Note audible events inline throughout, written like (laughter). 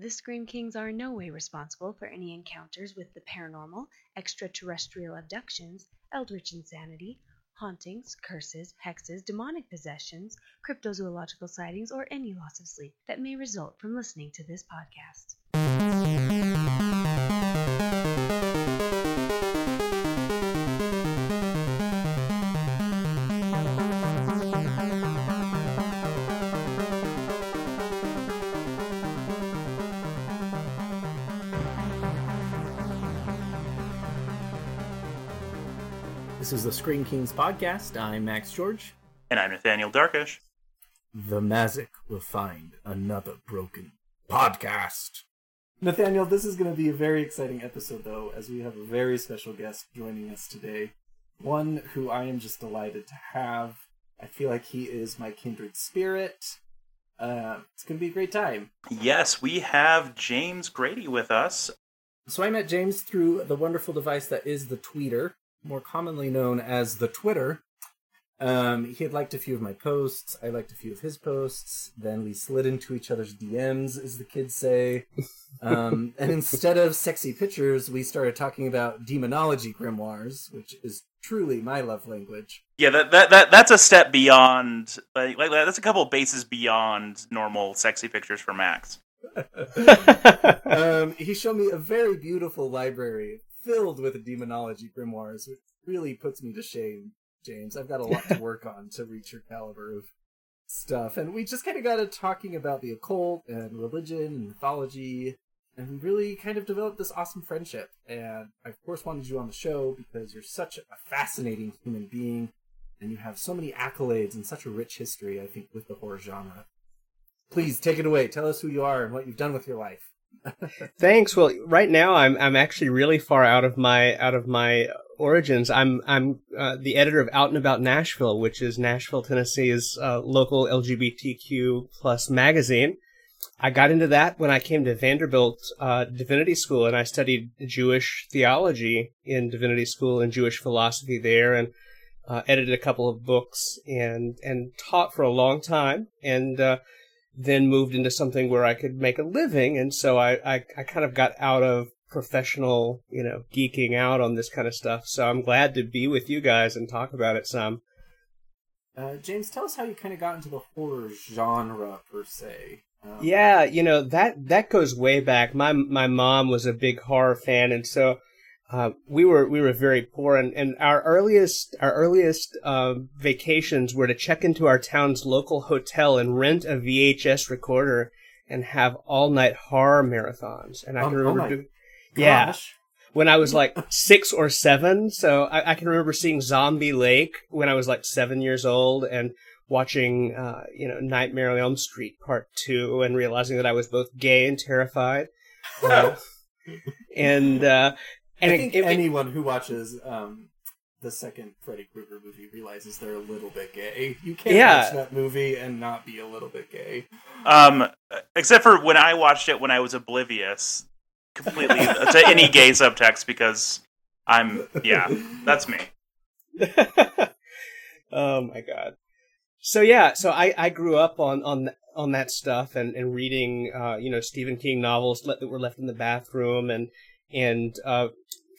The Scream Kings are in no way responsible for any encounters with the paranormal, extraterrestrial abductions, eldritch insanity, hauntings, curses, hexes, demonic possessions, cryptozoological sightings, or any loss of sleep that may result from listening to this podcast. This is the Scream Kings podcast. I'm Max George. And I'm Nathaniel Darkish. The Mazik will find another broken podcast. Nathaniel, this is going to be a very exciting episode, though, as we have a very special guest joining us today. One who I am just delighted to have. I feel like he is my kindred spirit. Uh, it's going to be a great time. Yes, we have James Grady with us. So I met James through the wonderful device that is the Tweeter, more commonly known as the Twitter. Um, he had liked a few of my posts. I liked a few of his posts. Then we slid into each other's DMs, as the kids say. Um, (laughs) and instead of sexy pictures, we started talking about demonology grimoires, which is truly my love language. Yeah, that that, that that's a step beyond. Like, like that's a couple of bases beyond normal sexy pictures for Max. (laughs) um, he showed me a very beautiful library filled with demonology grimoires, which really puts me to shame, James. I've got a lot to (laughs) work on to reach your caliber of stuff. And we just kind of got to talking about the occult and religion and mythology. And really kind of developed this awesome friendship. And I, of course, wanted you on the show because you're such a fascinating human being. And you have so many accolades and such a rich history, I think, with the horror genre. Please take it away. Tell us who you are and what you've done with your life. Thanks. Well, right now I'm I'm actually really far out of my out of my origins. I'm I'm uh, the editor of Out and About Nashville, which is Nashville, Tennessee's uh, local LGBTQ plus magazine. I got into that when I came to Vanderbilt uh, Divinity School, and I studied Jewish theology in Divinity School and Jewish philosophy there, and uh, edited a couple of books and and taught for a long time, and uh, then moved into something where I could make a living. And so I, I, I, kind of got out of professional, you know, geeking out on this kind of stuff. So I'm glad to be with you guys and talk about it some. Uh, James, tell us how you kind of got into the horror genre per se. Um, yeah, you know that that goes way back. My my mom was a big horror fan, and so uh, we were we were very poor, and, and our earliest our earliest uh, vacations were to check into our town's local hotel and rent a VHS recorder and have all night horror marathons. And I can oh, remember, oh doing, yeah, when I was like six or seven. So I, I, can remember seeing Zombie Lake when I was like seven years old and watching uh, you know Nightmare on Elm Street Part Two and realizing that I was both gay and terrified. (laughs) And uh, and I think it, it, anyone who watches um, the second Freddy Krueger movie realizes they're a little bit gay. You can't yeah. watch that movie and not be a little bit gay. Um, except for when I watched it when I was oblivious completely to any gay (laughs) subtext because I'm yeah, that's me. (laughs) oh my god. So yeah, so I, I grew up on on on that stuff and and reading uh, you know Stephen King novels that were left in the bathroom and and uh,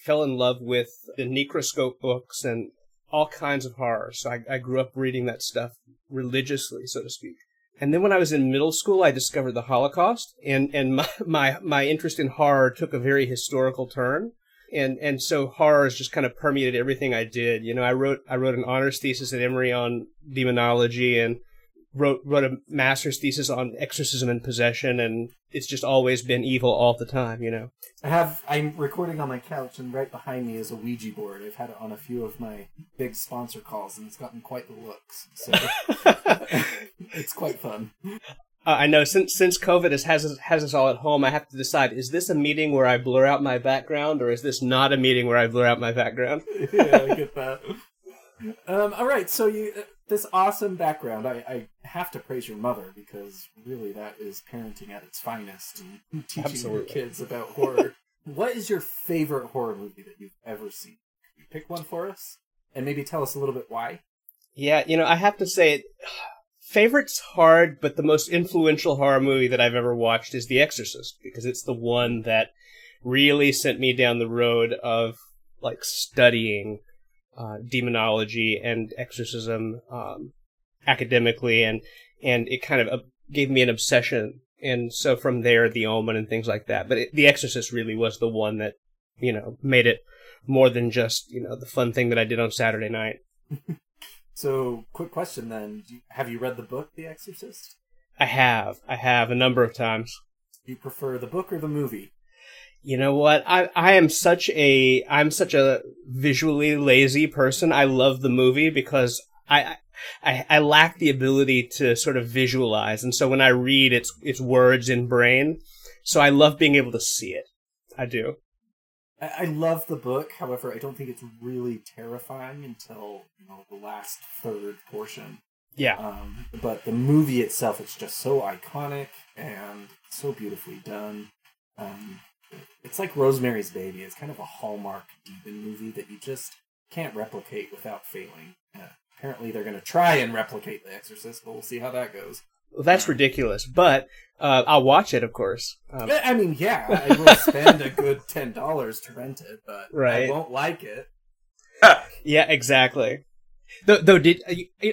fell in love with the Necroscope books and all kinds of horror. So I, I grew up reading that stuff religiously, so to speak. And then when I was in middle school, I discovered the Holocaust, and and (laughs) my my, my interest in horror took a very historical turn. And and so horror has just kind of permeated everything I did. You know, I wrote I wrote an honors thesis at Emory on demonology, and wrote wrote a master's thesis on exorcism and possession, and it's just always been evil all the time, you know. I have I'm recording on my couch, and right behind me is a Ouija board. I've had it on a few of my big sponsor calls, and it's gotten quite the looks. So (laughs) it's quite fun. Uh, I know since since COVID has, has has us all at home, I have to decide: is this a meeting where I blur out my background, or is this not a meeting where I blur out my background? (laughs) yeah, I get that. Um, all right, so you this awesome background. I, I have to praise your mother because really that is parenting at its finest and teaching Absolutely. your kids about horror. (laughs) what is your favorite horror movie that you've ever seen? Can you pick one for us and maybe tell us a little bit why? Yeah, you know, I have to say (sighs) favorite's hard, but the most influential horror movie that I've ever watched is The Exorcist because it's the one that really sent me down the road of like studying uh, demonology and exorcism um, academically, and and it kind of gave me an obsession. And so from there, The Omen and things like that. But it, The Exorcist really was the one that you know made it more than just you know the fun thing that I did on Saturday night. (laughs) so, quick question then: Have you read the book, The Exorcist? I have. I have a number of times. Do you prefer the book or the movie? You know what? I I am such a I'm such a visually lazy person. I love the movie because I I, I lack the ability to sort of visualize, and so when I read, it's it's words in brain. So I love being able to see it. I do. I, I love the book. However, I don't think it's really terrifying until you know the last third portion. Yeah. Um, but the movie itself, it's just so iconic and so beautifully done. Um, it's like Rosemary's Baby. It's kind of a hallmark demon movie that you just can't replicate without failing. Uh, apparently, they're going to try and replicate The Exorcist, but we'll see how that goes. Well, that's ridiculous, but uh, I'll watch it, of course. Um, I mean, yeah, I will spend a good ten dollars to rent it, but right. I won't like it. (laughs) yeah, exactly. Though, though did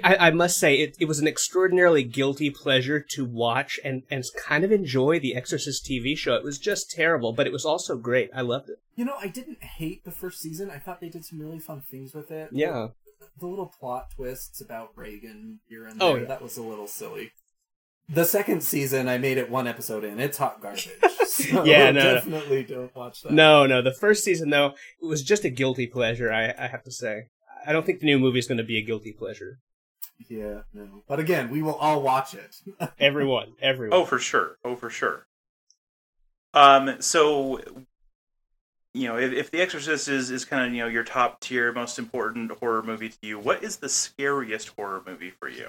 I, I must say it, it was an extraordinarily guilty pleasure to watch and, and kind of enjoy the Exorcist TV show. It was just terrible, but it was also great. I loved it. You know, I didn't hate the first season. I thought they did some really fun things with it. Yeah. The, the little plot twists about Regan here and oh, there, oh, yeah. that was a little silly. The second season, I made it one episode in. It's hot garbage. (laughs) So yeah, no, definitely no. don't watch that. No, no. The first season, though, it was just a guilty pleasure. I, I have to say. I don't think the new movie is going to be a guilty pleasure. Yeah, no. But again, we will all watch it. (laughs) everyone, everyone. Oh, for sure. Oh, for sure. Um, so you know, if, if The Exorcist is, is kind of, you know, your top tier, most important horror movie to you, what is the scariest horror movie for you?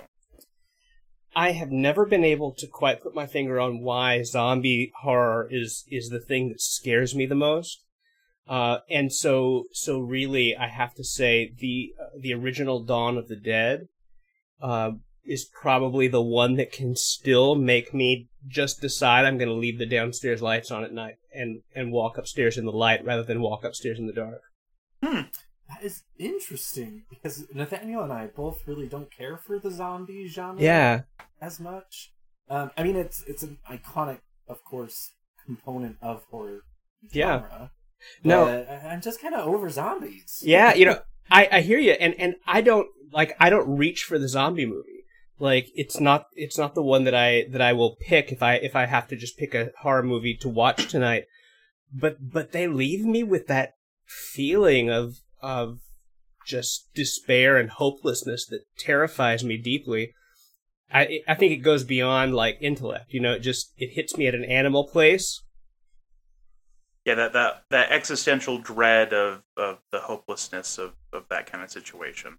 I have never been able to quite put my finger on why zombie horror is is the thing that scares me the most. Uh, and so, so really, I have to say the uh, the original Dawn of the Dead uh, is probably the one that can still make me just decide I'm going to leave the downstairs lights on at night and and walk upstairs in the light rather than walk upstairs in the dark. Hmm. That is interesting because Nathaniel and I both really don't care for the zombie genre. Yeah. As much. Um, I mean, it's it's an iconic, of course, component of horror genre. Yeah. No, uh, I'm just kind of over zombies. Yeah, you know, (laughs) I I hear you, and and I don't like I don't reach for the zombie movie. Like it's not it's not the one that I that I will pick if I if I have to just pick a horror movie to watch tonight. But but they leave me with that feeling of of just despair and hopelessness that terrifies me deeply. I I think it goes beyond like intellect. You know, it just it hits me at an animal place yeah, that that that existential dread of of the hopelessness of of that kind of situation.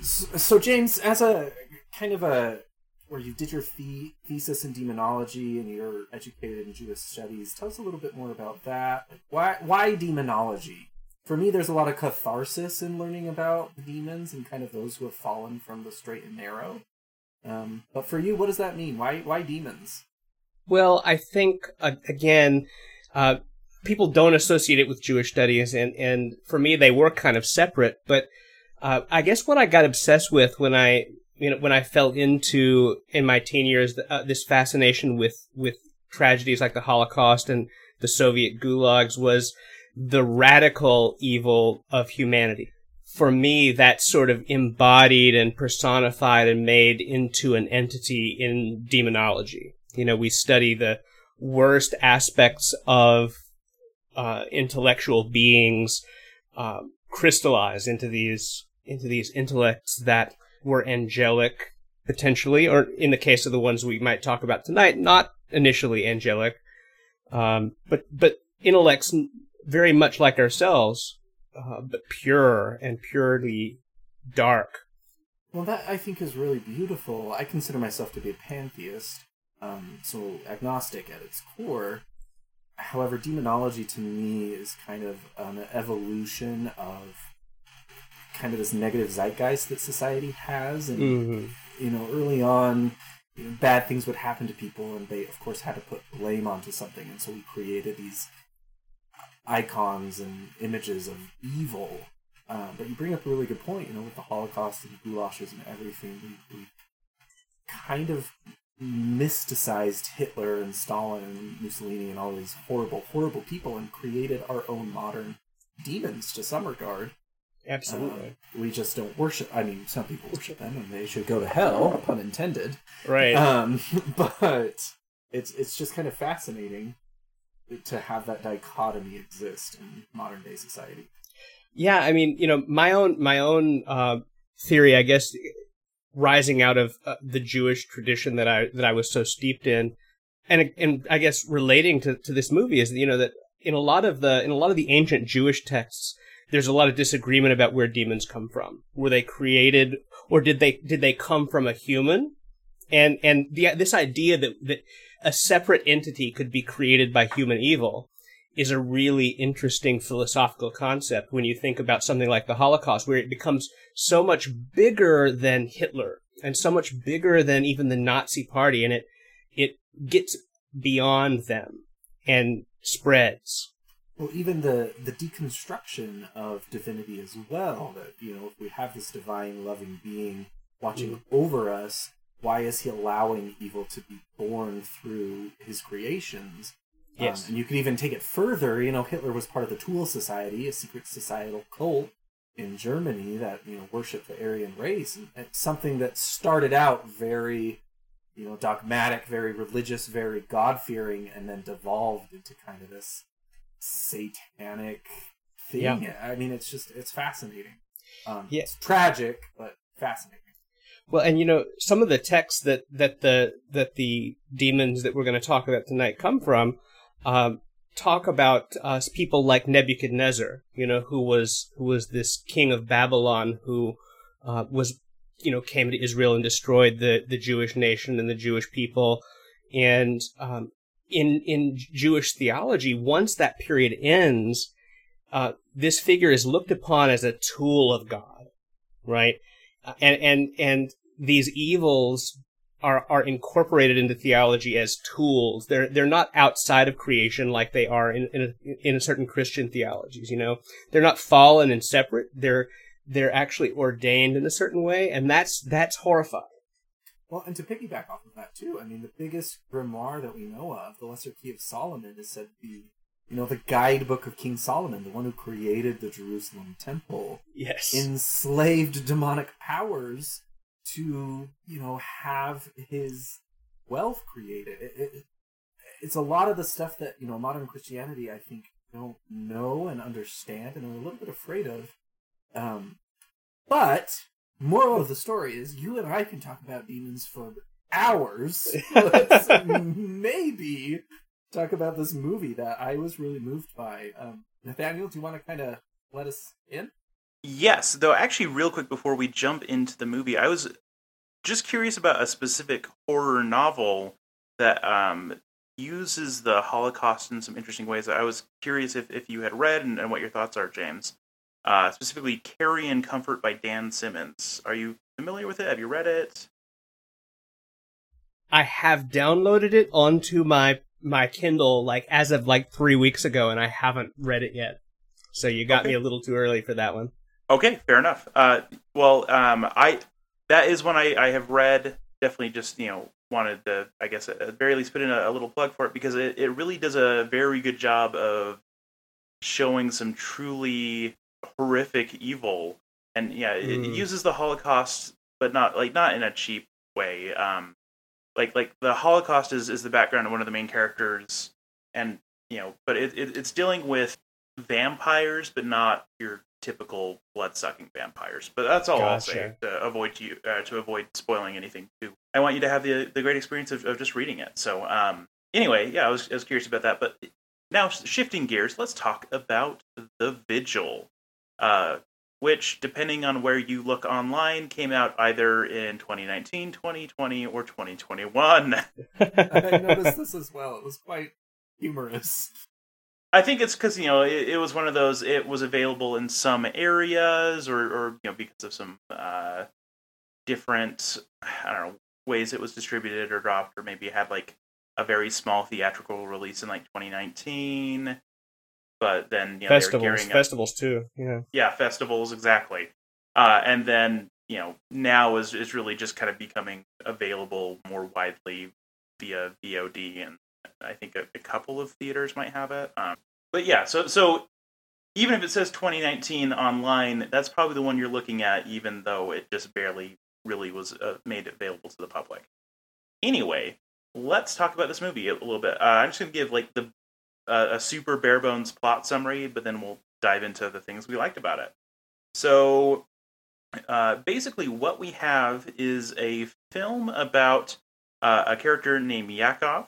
So, so James, as a kind of a where you did your the- thesis in demonology and you're educated in Jewish studies, tell us a little bit more about that. Why why demonology? For me, there's a lot of catharsis in learning about demons and kind of those who have fallen from the straight and narrow. Um, but for you, what does that mean? Why why demons? Well, I think uh, again, uh, people don't associate it with Jewish studies, and and for me they were kind of separate. But uh, I guess what I got obsessed with when I you know when I fell into in my teen years uh, this fascination with with tragedies like the Holocaust and the Soviet gulags was the radical evil of humanity. For me, that sort of embodied and personified and made into an entity in demonology. You know, we study the worst aspects of uh, intellectual beings uh, crystallize into these into these intellects that were angelic potentially, or in the case of the ones we might talk about tonight, not initially angelic, um, but but intellects very much like ourselves, uh, but pure and purely dark. Well, that I think is really beautiful. I consider myself to be a pantheist, um, so agnostic at its core. However, demonology to me is kind of an evolution of kind of this negative zeitgeist that society has, and mm-hmm. you know, early on, you know, bad things would happen to people, and they, of course, had to put blame onto something, and so we created these icons and images of evil. Uh, but you bring up a really good point, you know, with the Holocaust and the goulashes and everything. We, we kind of mysticized Hitler and Stalin and Mussolini and all these horrible, horrible people and created our own modern demons to some regard. Absolutely. Uh, we just don't worship. I mean, some people worship them, and they should go to hell, pun intended. Right. Um, (laughs) but it's it's just kind of fascinating to have that dichotomy exist in modern day society. Yeah, I mean, you know, my own my own uh, theory, I guess, rising out of uh, the Jewish tradition that I that I was so steeped in, and and I guess relating to to this movie is you know that in a lot of the in a lot of the ancient Jewish texts there's a lot of disagreement about where demons come from. Were they created or did they did they come from a human? And and the this idea that that a separate entity could be created by human evil is a really interesting philosophical concept when you think about something like the Holocaust, where it becomes so much bigger than Hitler and so much bigger than even the Nazi party, and it it gets beyond them and spreads well even the the deconstruction of divinity as well that you know if we have this divine loving being watching mm. over us why is he allowing evil to be born through his creations yes um, and you could even take it further you know hitler was part of the Thule Society a secret societal cult in germany that you know worshiped the aryan race and it's something that started out very you know dogmatic very religious very god-fearing and then devolved into kind of this satanic thing. Yeah. I mean, it's just it's fascinating. Um, yeah. It's tragic, but fascinating. Well, and you know, some of the texts that that the that the demons that we're going to talk about tonight come from um, talk about uh, people like Nebuchadnezzar, you know, who was who was this king of Babylon who uh, was you know came to Israel and destroyed the the Jewish nation and the Jewish people, and um, in in Jewish theology, once that period ends, uh, this figure is looked upon as a tool of God, right? Uh, and and and these evils are are incorporated into theology as tools. They're they're not outside of creation like they are in in, a, in a certain Christian theologies. You know, they're not fallen and separate. They're they're actually ordained in a certain way, and that's that's horrifying. Well, and to piggyback off of that too, I mean, the biggest grimoire that we know of, the Lesser Key of Solomon, is said to be, you know, the guidebook of King Solomon, the one who created the Jerusalem temple. Yes. Enslaved demonic powers to, you know, have his wealth created. It, it, it's a lot of the stuff that, you know, modern Christianity, I think, don't know and understand and are a little bit afraid of. Um, but Moral of the story is you and I can talk about demons for hours. (laughs) Let's maybe talk about this movie that I was really moved by. Um, Nathaniel, do you want to kind of let us in? Yes, though actually real quick before we jump into the movie, I was just curious about a specific horror novel that um, uses the Holocaust in some interesting ways. I was curious if, if you had read and, and what your thoughts are, James uh, specifically Carrion Comfort by Dan Simmons. Are you familiar with it? Have you read it? I have downloaded it onto my my Kindle like as of like three weeks ago, and I haven't read it yet. So you got okay. me a little too early for that one. Okay, fair enough. Uh, well, um, I that is one I, I have read. Definitely, just you know, wanted to I guess at the very least put in a, a little plug for it because it, it really does a very good job of showing some truly horrific evil, and yeah, it, mm. it, uses the Holocaust, but not like not in a cheap way. Um, like like the Holocaust is is the background of one of the main characters, and you know, but it, it it's dealing with vampires, but not your typical blood sucking vampires. But that's all gotcha. I'll say to avoid you uh, to avoid spoiling anything too. I want you to have the the great experience of, of just reading it. So um, anyway, yeah, I was I was curious about that. But now shifting gears, let's talk about the Vigil uh, which, depending on where you look online, came out either in 2019, 2020, or 2021. (laughs) I noticed (laughs) this as well. It was quite humorous. I think it's because you know it, it, was one of those. It was available in some areas, or, or you know because of some uh, different I don't know ways it was distributed or dropped, or maybe had like a very small theatrical release in like 2019. But then you know, festivals, they were gearing up festivals too. Yeah, yeah, festivals exactly. Uh, and then you know now is is really just kind of becoming available more widely via VOD, and I think a, a couple of theaters might have it. Um, but yeah, so so even if it says 2019 online, that's probably the one you're looking at, even though it just barely really was uh, made available to the public. Anyway, let's talk about this movie a little bit. Uh, I'm just going to give like the uh, a super bare bones plot summary, but then we'll dive into the things we liked about it. So, uh, basically, what we have is a film about uh, a character named Yakov,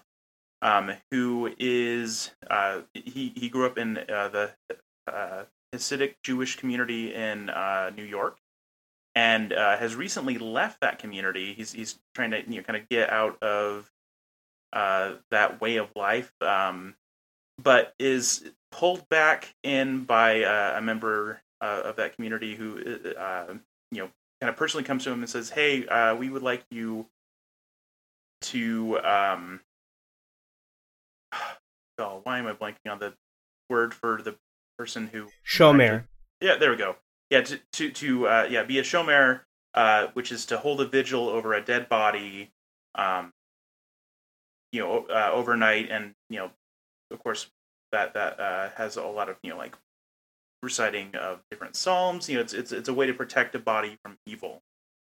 um, who is uh, he he grew up in uh, the uh, Hasidic Jewish community in New York, and has recently left that community. He's he's trying to you know kind of get out of that way of life. Um, but is pulled back in by uh, a member uh, of that community who, uh, uh, you know, kind of personally comes to him and says, "Hey, uh, we would like you to." Um, oh, why am I blanking on the word for the person who? Shomer. Yeah, there we go. Yeah, to to, to uh, yeah, be a shomer, uh, which is to hold a vigil over a dead body, um, you know, uh, overnight, and you know, of course, that that uh, has a lot of you know like reciting of different psalms. You know, it's it's it's a way to protect a body from evil.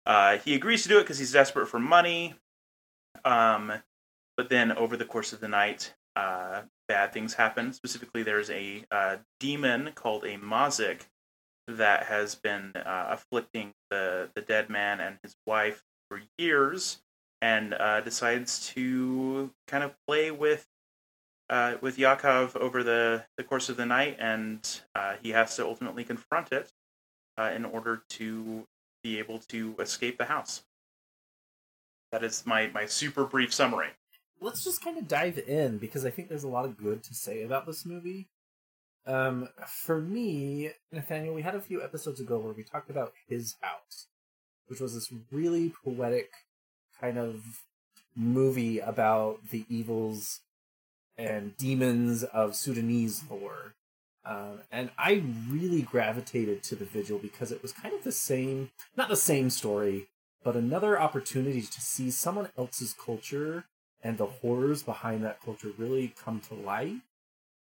Uh, he agrees to do it because he's desperate for money. Um, but then over the course of the night, uh, bad things happen. Specifically, there's a uh, demon called a Mazik that has been uh, afflicting the the dead man and his wife for years, and uh, decides to kind of play with uh, with Yakov over the, the course of the night, and uh, he has to ultimately confront it uh, in order to be able to escape the house. That is my, my super brief summary. Let's just kind of dive in because I think there's a lot of good to say about this movie. Um, for me, Nathaniel, we had a few episodes ago where we talked about His House, which was this really poetic kind of movie about the evils and demons of Sudanese lore. Um, and I really gravitated to the Vigil because it was kind of the same, not the same story, but another opportunity to see someone else's culture and the horrors behind that culture really come to light.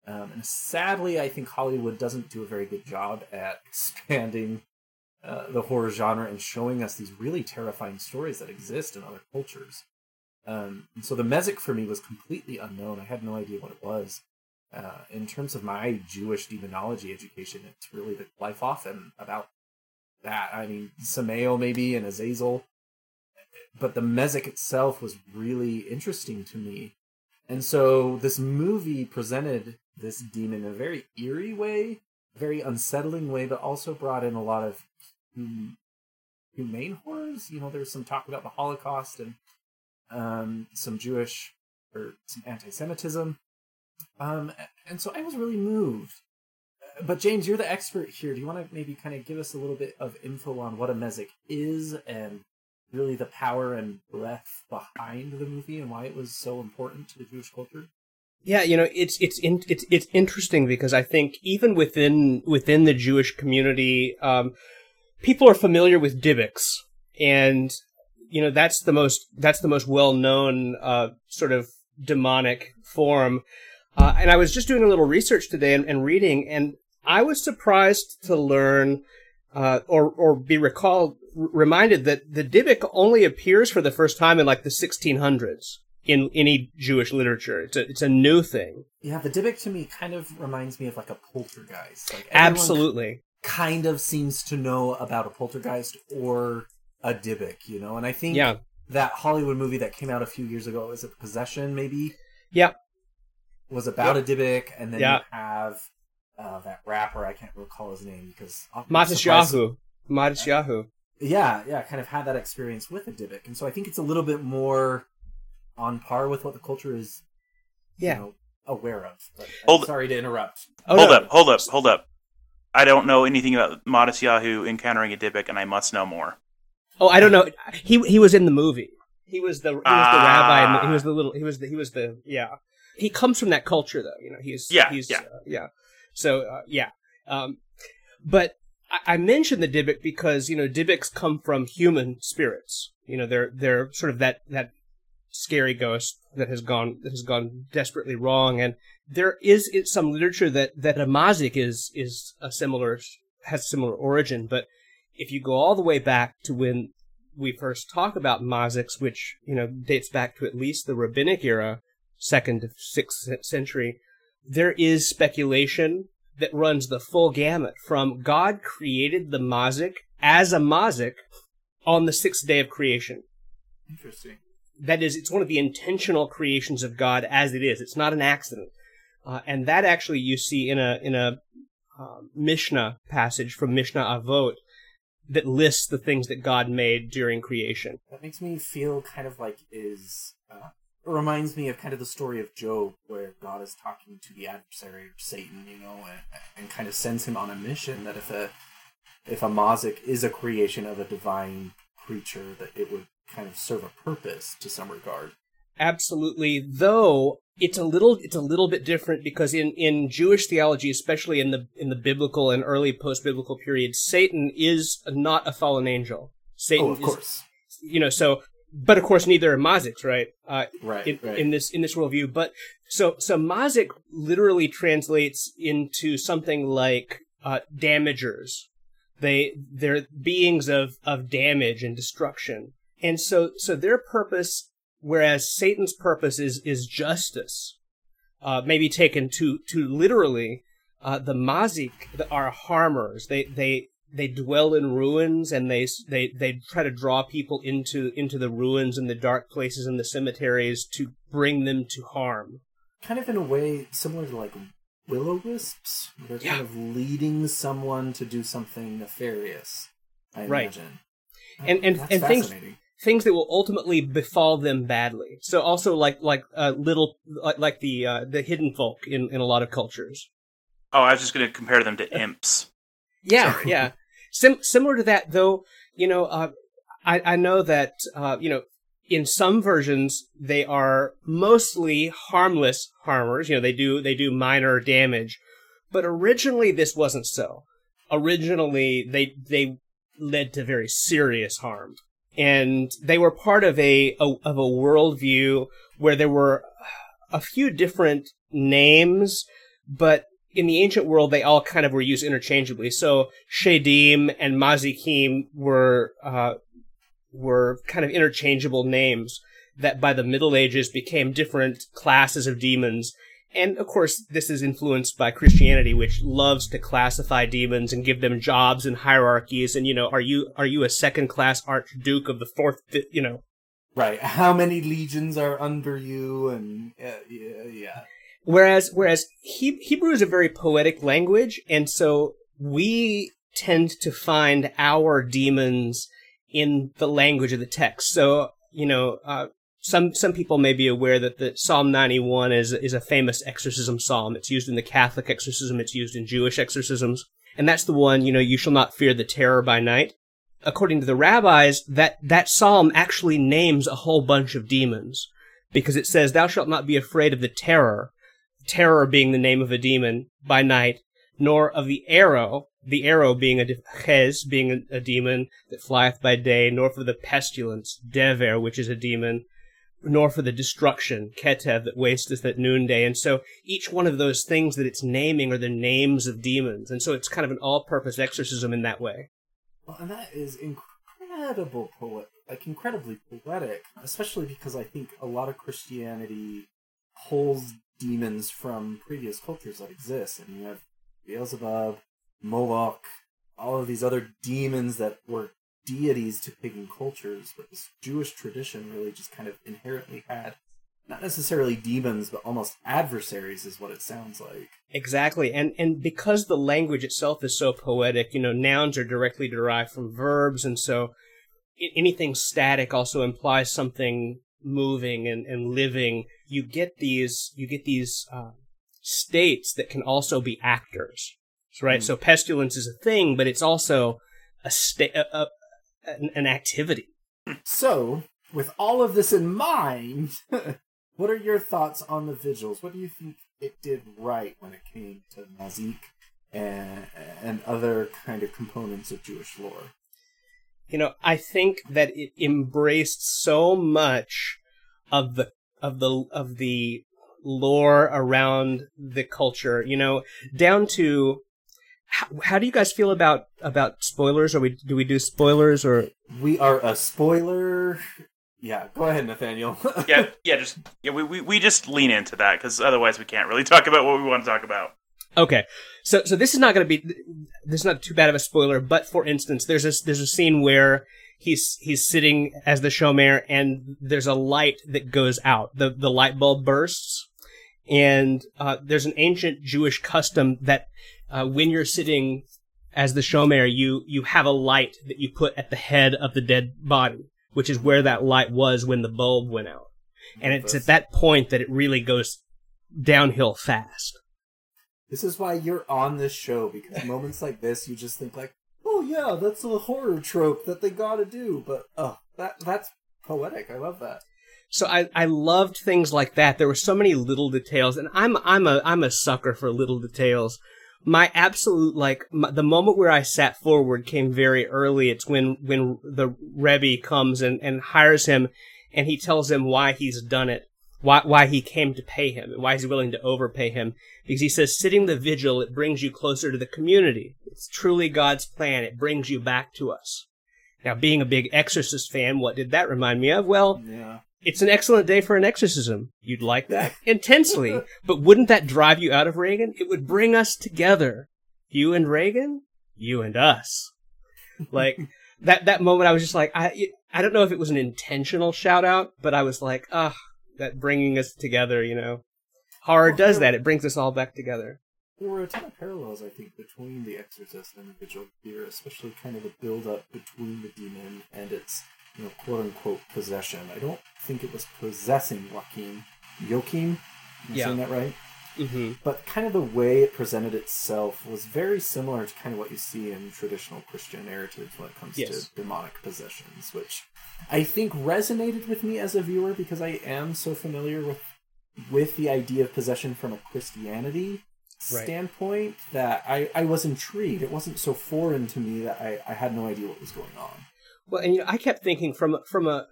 Um, and sadly, I think Hollywood doesn't do a very good job at (laughs) expanding uh, the horror genre and showing us these really terrifying stories that exist in other cultures. Um, and so the Mazik for me was completely unknown. I had no idea what it was. Uh, in terms of my Jewish demonology education, it's really the life often about that. I mean, Samael maybe and Azazel, but the Mazik itself was really interesting to me. And so this movie presented this demon in a very eerie way, very unsettling way, but also brought in a lot of hum- humane horrors. You know, there's some talk about the Holocaust and um, some Jewish or some anti-Semitism, um, and so I was really moved. But James, you're the expert here. Do you want to maybe kind of give us a little bit of info on what a mazik is and really the power and breadth behind the movie and why it was so important to the Jewish culture? Yeah, you know, it's it's in, it's it's interesting because I think even within within the Jewish community, um, people are familiar with Dybbuk's, and you know that's the most that's the most well known uh, sort of demonic form. Uh, and I was just doing a little research today and, and reading, and I was surprised to learn uh, or or be recalled reminded that the Dybbuk only appears for the first time in like the 1600s in any Jewish literature. It's a it's a new thing. Yeah, the Dybbuk to me kind of reminds me of like a poltergeist. Like Absolutely. Kind of seems to know about a poltergeist or a Dybbuk, you know. And I think yeah. that Hollywood movie that came out a few years ago was it Possession, maybe? Yeah, was about yep. a Dybbuk, and then yeah. you have uh, that rapper I can't recall his name because Matisyahu. Matisyahu. Yeah, yeah, kind of had that experience with a Dybbuk, and so I think it's a little bit more on par with what the culture is, yeah, you know, aware of. But hold sorry to interrupt. Oh, hold no. up, hold up, hold up. I don't know anything about Matisyahu encountering a Dybbuk, and I must know more. Oh, I don't know. He he was in the movie. He was the he was the rabbi. And he Ah. was the little. He was the he was the yeah. He comes from that culture though. You know, he's Yeah, he's yeah. uh, yeah. So uh, yeah. Um, but I, I mentioned the Dybbuk because you know Dybbuks come from human spirits. You know, they're they're sort of that that scary ghost that has gone that has gone desperately wrong. And there is some literature that that a mazik is is a similar has similar origin, but if you go all the way back to when we first talk about maziks, which you know dates back to at least the rabbinic era, second to sixth century, there is speculation that runs the full gamut from God created the mazik as a mazik on the sixth day of creation. Interesting. That is, it's one of the intentional creations of God as it is. It's not an accident, uh, and that actually you see in a in a uh, Mishnah passage from Mishnah Avot that lists the things that God made during creation. That makes me feel kind of like is uh, reminds me of kind of the story of Job, where God is talking to the adversary or Satan, you know, and, and kind of sends him on a mission that if a if a mazik is a creation of a divine creature, that it would kind of serve a purpose to some regard. Absolutely, though it's a little it's a little bit different because in in Jewish theology, especially in the in the biblical and early post biblical period, Satan is not a fallen angel. Oh, Satan oh, of is course, you know so but of course neither are maziks right? Uh right, in, right. in this in this worldview. But so so mazik literally translates into something like uh damagers. They they're beings of of damage and destruction. And so so their purpose whereas satan's purpose is is justice uh maybe taken too too literally uh the mazik are harmers. They they they dwell in ruins and they they they try to draw people into into the ruins and the dark places and the cemeteries to bring them to harm. kind of in a way similar to like will o wisps. They're Yeah. kind of leading someone to do something nefarious. I Right. imagine. And- and- That's and things- Things that will ultimately befall them badly. So also like like uh, little like, like the uh, the hidden folk in in a lot of cultures. Oh, I was just going to compare them to (laughs) imps. Yeah, Sorry. yeah. Sim- similar to that, though, you know, uh, I, I know that, uh, you know, in some versions, they are mostly harmless harmers. You know, they do, they do minor damage. But originally, this wasn't so. Originally, they, they led to very serious harm. And they were part of a, a of a worldview where there were a few different names, but in the ancient world, they all kind of were used interchangeably. So Shadim and Mazikim were uh, were kind of interchangeable names that by the Middle Ages became different classes of demons. And of course, this is influenced by Christianity, which loves to classify demons and give them jobs and hierarchies. And you know, are you are you a second class archduke of the fourth? You know, Right. How many legions are under you? And uh, yeah, yeah. Whereas, whereas he- Hebrew is a very poetic language, and so we tend to find our demons in the language of the text. So, you know, uh, some some people may be aware that the Psalm 91 is is a famous exorcism psalm. It's used in the Catholic exorcism. It's used in Jewish exorcisms, and that's the one. You know, you shall not fear the terror by night. According to the rabbis, that that psalm actually names a whole bunch of demons because it says, "Thou shalt not be afraid of the terror." Terror being the name of a demon by night, nor of the arrow, the arrow being a ches, being a, a demon that flieth by day, nor for the pestilence, dever, which is a demon, nor for the destruction, ketev, that wasteth at noonday. And so each one of those things that it's naming are the names of demons. And so it's kind of an all-purpose exorcism in that way. Well, and that is incredible poet, like incredibly poetic, especially because I think a lot of Christianity pulls demons from previous cultures that exist, and you have Beelzebub, Moloch, all of these other demons that were deities to pagan cultures, but this Jewish tradition really just kind of inherently had not necessarily demons, but almost adversaries, is what it sounds like. Exactly. And and because the language itself is so poetic, you know, nouns are directly derived from verbs and so anything static also implies something moving and, and living. You get these you get these uh, states that can also be actors. Right? Mm. So pestilence is a thing, but it's also a state a, a, an, an activity. So, with all of this in mind, (laughs) what are your thoughts on the vigils? What do you think it did right when it came to Mazik and, and other kind of components of Jewish lore? You know, I think that it embraced so much of the of the of the lore around the culture. You know, down to how, how do you guys feel about about spoilers? Or we do we do spoilers or We are a spoiler. Yeah, go ahead, Nathaniel. (laughs) yeah, yeah, just yeah, we, we, we just lean into that because otherwise we can't really talk about what we want to talk about. Okay, so so this is not going to be this is not too bad of a spoiler, but for instance, there's a there's a scene where he's he's sitting as the shomer, and there's a light that goes out. the The light bulb bursts, and uh, there's an ancient Jewish custom that uh, when you're sitting as the shomer, you you have a light that you put at the head of the dead body, which is where that light was when the bulb went out, and it's at that point that it really goes downhill fast. This is why you're on this show because moments like this, you just think like, "Oh yeah, that's a horror trope that they got to do." But oh, that that's poetic. I love that. So I, I loved things like that. There were so many little details, and I'm I'm a I'm a sucker for little details. My absolute like my, the moment where I sat forward came very early. It's when when the Rebbe comes and, and hires him, and he tells him why he's done it, why why he came to pay him, and why he's willing to overpay him. Because he says, sitting the vigil, it brings you closer to the community. It's truly God's plan. It brings you back to us. Now, being a big Exorcist fan, what did that remind me of? Well, Yeah. it's an excellent day for an exorcism. You'd like that (laughs) intensely, but wouldn't that drive you out of Regan? It would bring us together. You and Regan, you and us. Like (laughs) that that moment, I was just like, I I don't know if it was an intentional shout out, but I was like, ah, that bringing us together. You know, horror does that. It brings us all back together. There were a ton of parallels, I think, between The Exorcist and The Vigil here, especially kind of the build up between the demon and its, you know, quote unquote possession. I don't think it was possessing Joaquin. Joachim? Am I Yeah. saying that right? Mm-hmm. But kind of the way it presented itself was very similar to kind of what you see in traditional Christian narratives when it comes Yes. to demonic possessions, which I think resonated with me as a viewer because I am so familiar with with the idea of possession from a Christianity Right. standpoint that I, I was intrigued. It wasn't so foreign to me that I, I had no idea what was going on. Well, and you know, I kept thinking from from a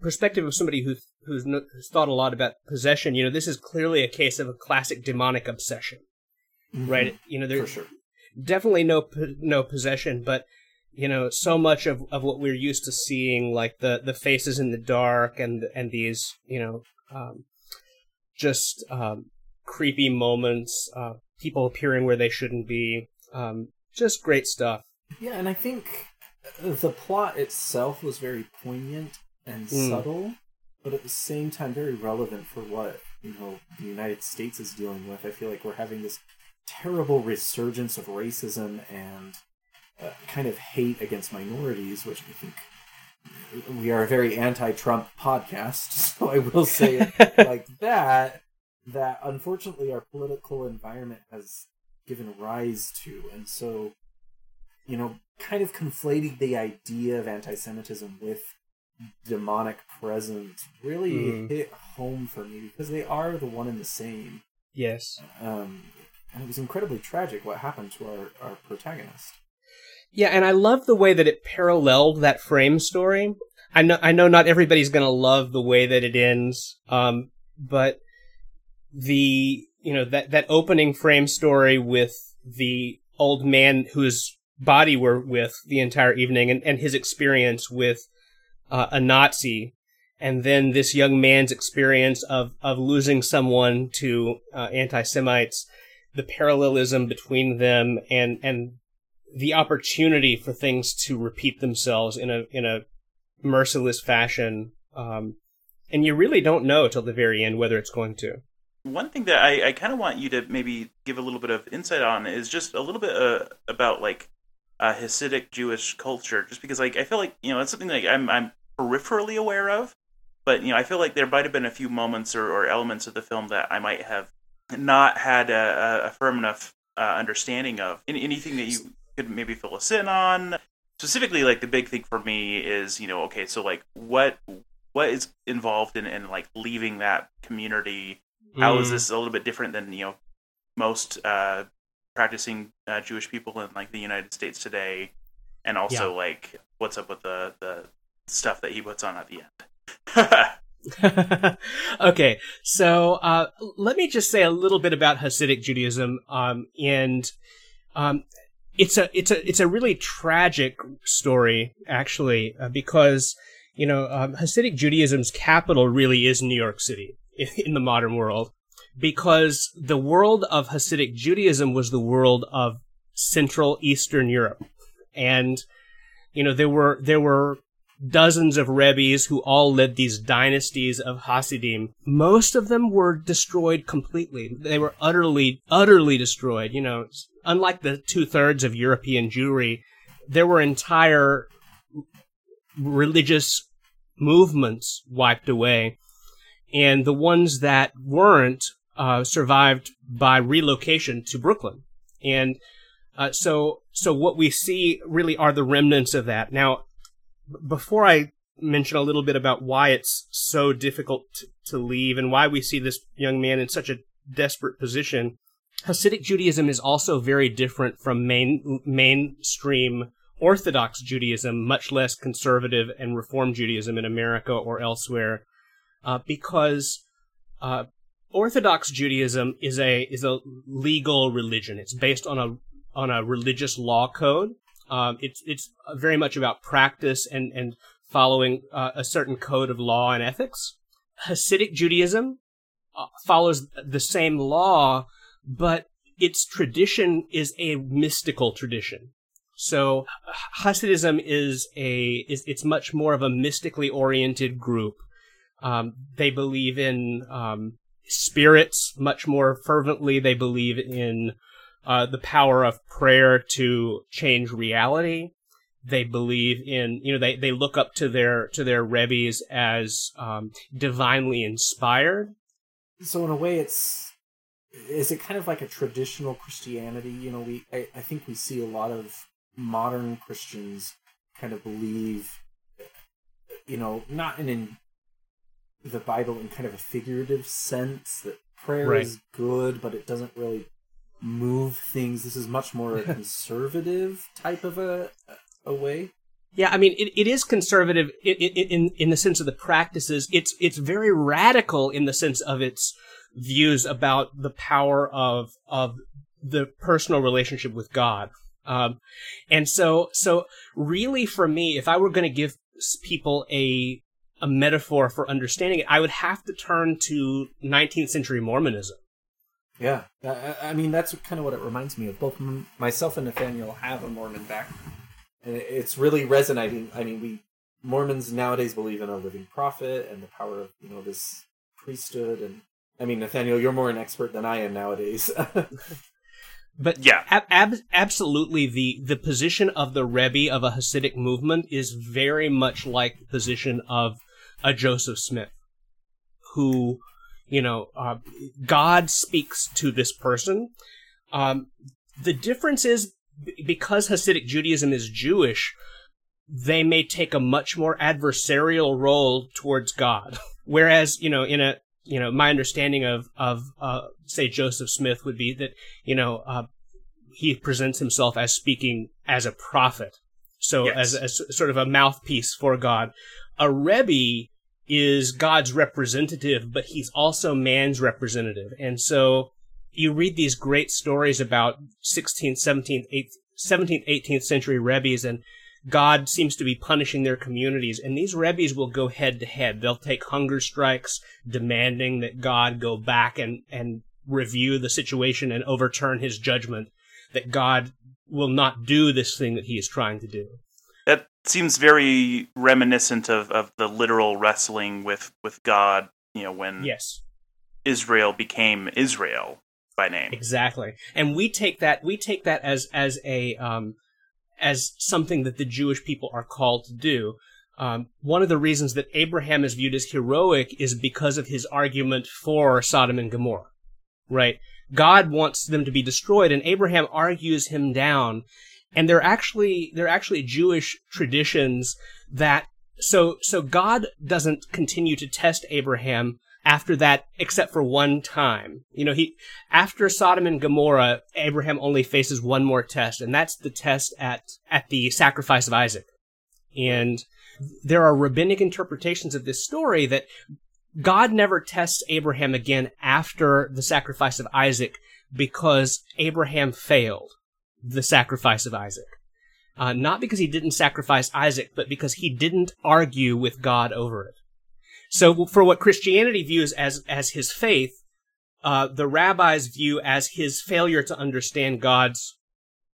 perspective of somebody who who's, who's thought a lot about possession. You know, this is clearly a case of a classic demonic obsession, right? You know, there's sure. definitely no no possession, but you know, so much of, of what we're used to seeing, like the, the faces in the dark and and these, you know, um, just um, creepy moments, uh, people appearing where they shouldn't be, um, just great stuff. Yeah, and I think the plot itself was very poignant and Mm. subtle, but at the same time very relevant for what you know the United States is dealing with. I feel like we're having this terrible resurgence of racism and uh, kind of hate against minorities, which I think we are a very anti-Trump podcast, (laughs) so I will say it (laughs) like that. That unfortunately our political environment has given rise to, and so you know, kind of conflating the idea of anti-Semitism with demonic presence really Mm. hit home for me because they are the one and the same. Yes. Um, and it was incredibly tragic what happened to our, our protagonist. Yeah, and I love the way that it paralleled that frame story. I know I know not everybody's gonna love the way that it ends, um, but the you know that that opening frame story with the old man whose body we're with the entire evening and, and his experience with uh, a Nazi, and then this young man's experience of of losing someone to uh, anti-Semites, the parallelism between them and and the opportunity for things to repeat themselves in a in a merciless fashion, um, and you really don't know till the very end whether it's going to. One thing that I, I kind of want you to maybe give a little bit of insight on is just a little bit uh, about like uh, Hasidic Jewish culture, just because like I feel like you know it's something like I'm I'm peripherally aware of, but you know I feel like there might have been a few moments or, or elements of the film that I might have not had a, a- firm enough uh, understanding of. Any, anything that you could maybe fill us in on? specifically like the big thing for me is you know okay so like what what is involved in, in like leaving that community How is Mm. this a little bit different than you know most uh practicing uh, jewish people in like the united states today and also like what's up with the the stuff that he puts on at the end. (laughs) Okay, so uh, let me just say a little bit about Hasidic Judaism, um, and um, it's a it's a it's a really tragic story actually uh, because you know um, Hasidic Judaism's capital really is New York City in, in the modern world because the world of Hasidic Judaism was the world of Central Eastern Europe, and you know there were there were dozens of rebbes who all led these dynasties of Hasidim. Most of them were destroyed completely. They were utterly, utterly destroyed. You know, unlike the two thirds of European Jewry, there were entire religious movements wiped away. And the ones that weren't uh, survived by relocation to Brooklyn. And uh, so, so what we see really are the remnants of that. Now, before I mention a little bit about why it's so difficult to, to leave and why we see this young man in such a desperate position, Hasidic Judaism is also very different from main, mainstream Orthodox Judaism, much less conservative and Reform Judaism in America or elsewhere, uh, because uh, Orthodox Judaism is a is a legal religion. It's based on a on a religious law code. Um, it's it's very much about practice and and following uh, a certain code of law and ethics. Hasidic Judaism uh, follows the same law, but its tradition is a mystical tradition. So Hasidism is a is it's much more of a mystically oriented group. Um, they believe in um, spirits much more fervently. They believe in uh, the power of prayer to change reality. They believe in, you know, they, they look up to their to their rebbes as um, divinely inspired. So in a way, it's is it kind of like a traditional Christianity? You know, we I, I think we see a lot of modern Christians kind of believe, you know, not in, in the Bible in kind of a figurative sense that prayer Right. is good, but it doesn't really move things. This is much more a (laughs) conservative type of a a way. Yeah, I mean, it, it is conservative in, in in the sense of the practices. It's it's very radical in the sense of its views about the power of of the personal relationship with God. Um, and so so really for me, if I were going to give people a a metaphor for understanding it, I would have to turn to 19th century Mormonism. Yeah, I, I- I mean that's kind of what it reminds me of. Both m- myself and Nathaniel have a Mormon background, and it's really resonating. I mean, we Mormons nowadays believe in a living prophet and the power of you know this priesthood. And I mean, Nathaniel, you're more an expert than I am nowadays. (laughs) But Yeah. ab- ab- absolutely, the the position of the Rebbe of a Hasidic movement is very much like the position of a Joseph Smith, who, you know, uh, God speaks to this person. Um, the difference is because Hasidic Judaism is Jewish, they may take a much more adversarial role towards God. (laughs) Whereas, you know, in a you know, my understanding of of uh, say Joseph Smith would be that you know uh, he presents himself as speaking as a prophet, so Yes. as, as sort of a mouthpiece for God. A Rebbe is God's representative, but he's also man's representative, and so you read these great stories about 16th, 17th, 18th, 17th, 18th century Rebbes and God seems to be punishing their communities, and these Rebbes will go head to head. They'll take hunger strikes, demanding that God go back and, and review the situation and overturn his judgment, that God will not do this thing that he is trying to do. Seems very reminiscent of, of the literal wrestling with, with God, you know, when Yes, Israel became Israel by name. exactly. And we take that we take that as as a um, as something that the Jewish people are called to do. Um, one of the reasons that Abraham is viewed as heroic is because of his argument for Sodom and Gomorrah. Right? God wants them to be destroyed, and Abraham argues him down. And they're actually they're actually Jewish traditions that so so God doesn't continue to test Abraham after that except for one time. You know, he after Sodom and Gomorrah, Abraham only faces one more test, and that's the test at at the sacrifice of Isaac. And there are rabbinic interpretations of this story that God never tests Abraham again after the sacrifice of Isaac because Abraham failed the sacrifice of Isaac. Uh, not because he didn't sacrifice Isaac, but because he didn't argue with God over it. So for what Christianity views as, as his faith, uh, the rabbis view as his failure to understand God's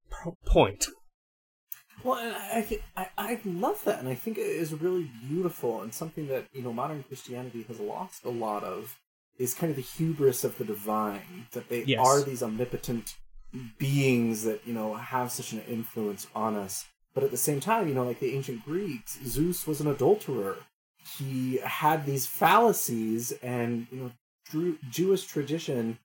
p- point. Well, I, I, I love that, and I think it is really beautiful, and something that you know modern Christianity has lost a lot of is kind of the hubris of the divine that they Yes. are these omnipotent beings that you know have such an influence on us. But at the same time, you know, like the ancient Greeks, Zeus was an adulterer. He had these fallacies, and you know, Drew, Jewish tradition,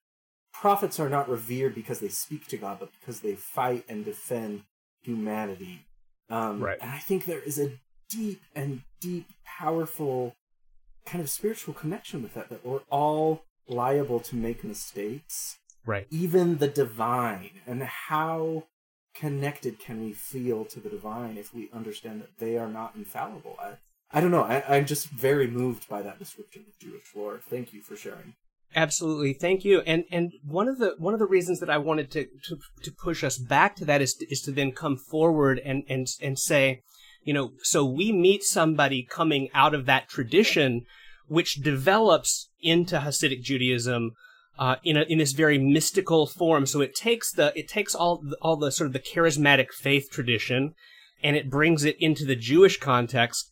prophets are not revered because they speak to God, but because they fight and defend humanity. Um, Right. And I think there is a deep and deep, powerful kind of spiritual connection with that, that we're all liable to make mistakes, Right. even the divine. And how connected can we feel to the divine if we understand that they are not infallible? I, I don't know. I, I'm just very moved by that description of Jewish lore. Thank you for sharing. Absolutely, thank you. And and one of the one of the reasons that I wanted to to, to push us back to that is to, is to then come forward and and and say, you know, so we meet somebody coming out of that tradition, which develops into Hasidic Judaism. Uh, in a, in this very mystical form, so it takes the it takes all all the sort of the charismatic faith tradition, and it brings it into the Jewish context,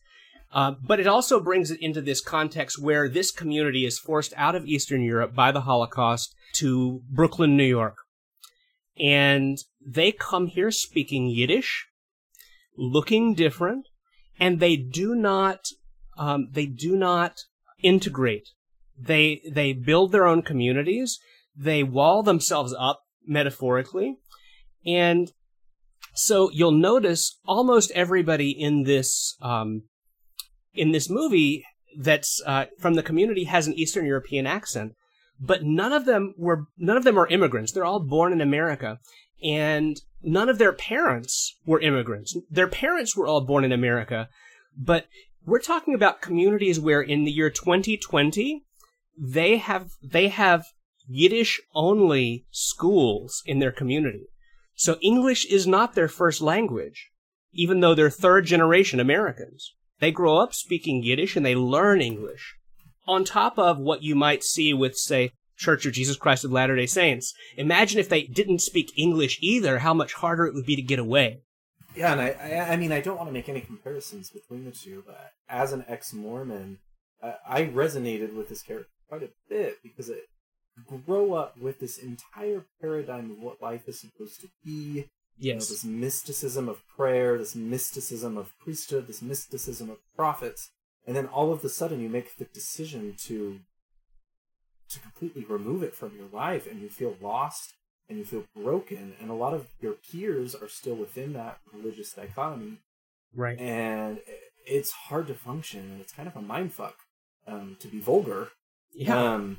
uh, but it also brings it into this context where this community is forced out of Eastern Europe by the Holocaust to Brooklyn, New York. And they come here speaking Yiddish, looking different, and they do not, um, they do not integrate. They, they build their own communities. They wall themselves up metaphorically. And so you'll notice almost everybody in this, um, in this movie that's uh, from the community has an Eastern European accent, but none of them were none of them are immigrants. They're all born in America, and none of their parents were immigrants. Their parents were all born in America, but we're talking about communities where in the year 2020 they have they have Yiddish only schools in their community. So English is not their first language, even though they're third generation Americans. They grow up speaking Yiddish and they learn English. On top of what you might see with, say, Church of Jesus Christ of Latter day Saints. Imagine if they didn't speak English either, how much harder it would be to get away. Yeah, and I, I, I mean, I don't want to make any comparisons between the two, but as an ex-Mormon, uh, I resonated with this character quite a bit because it grow up with this entire paradigm of what life is supposed to be. You know, Yes. this mysticism of prayer, this mysticism of priesthood, this mysticism of prophets, and then all of a sudden you make the decision to to completely remove it from your life, and you feel lost and you feel broken, and a lot of your peers are still within that religious dichotomy, Right. and it's hard to function, and it's kind of a mind fuck, um, to be vulgar. Yeah. Um,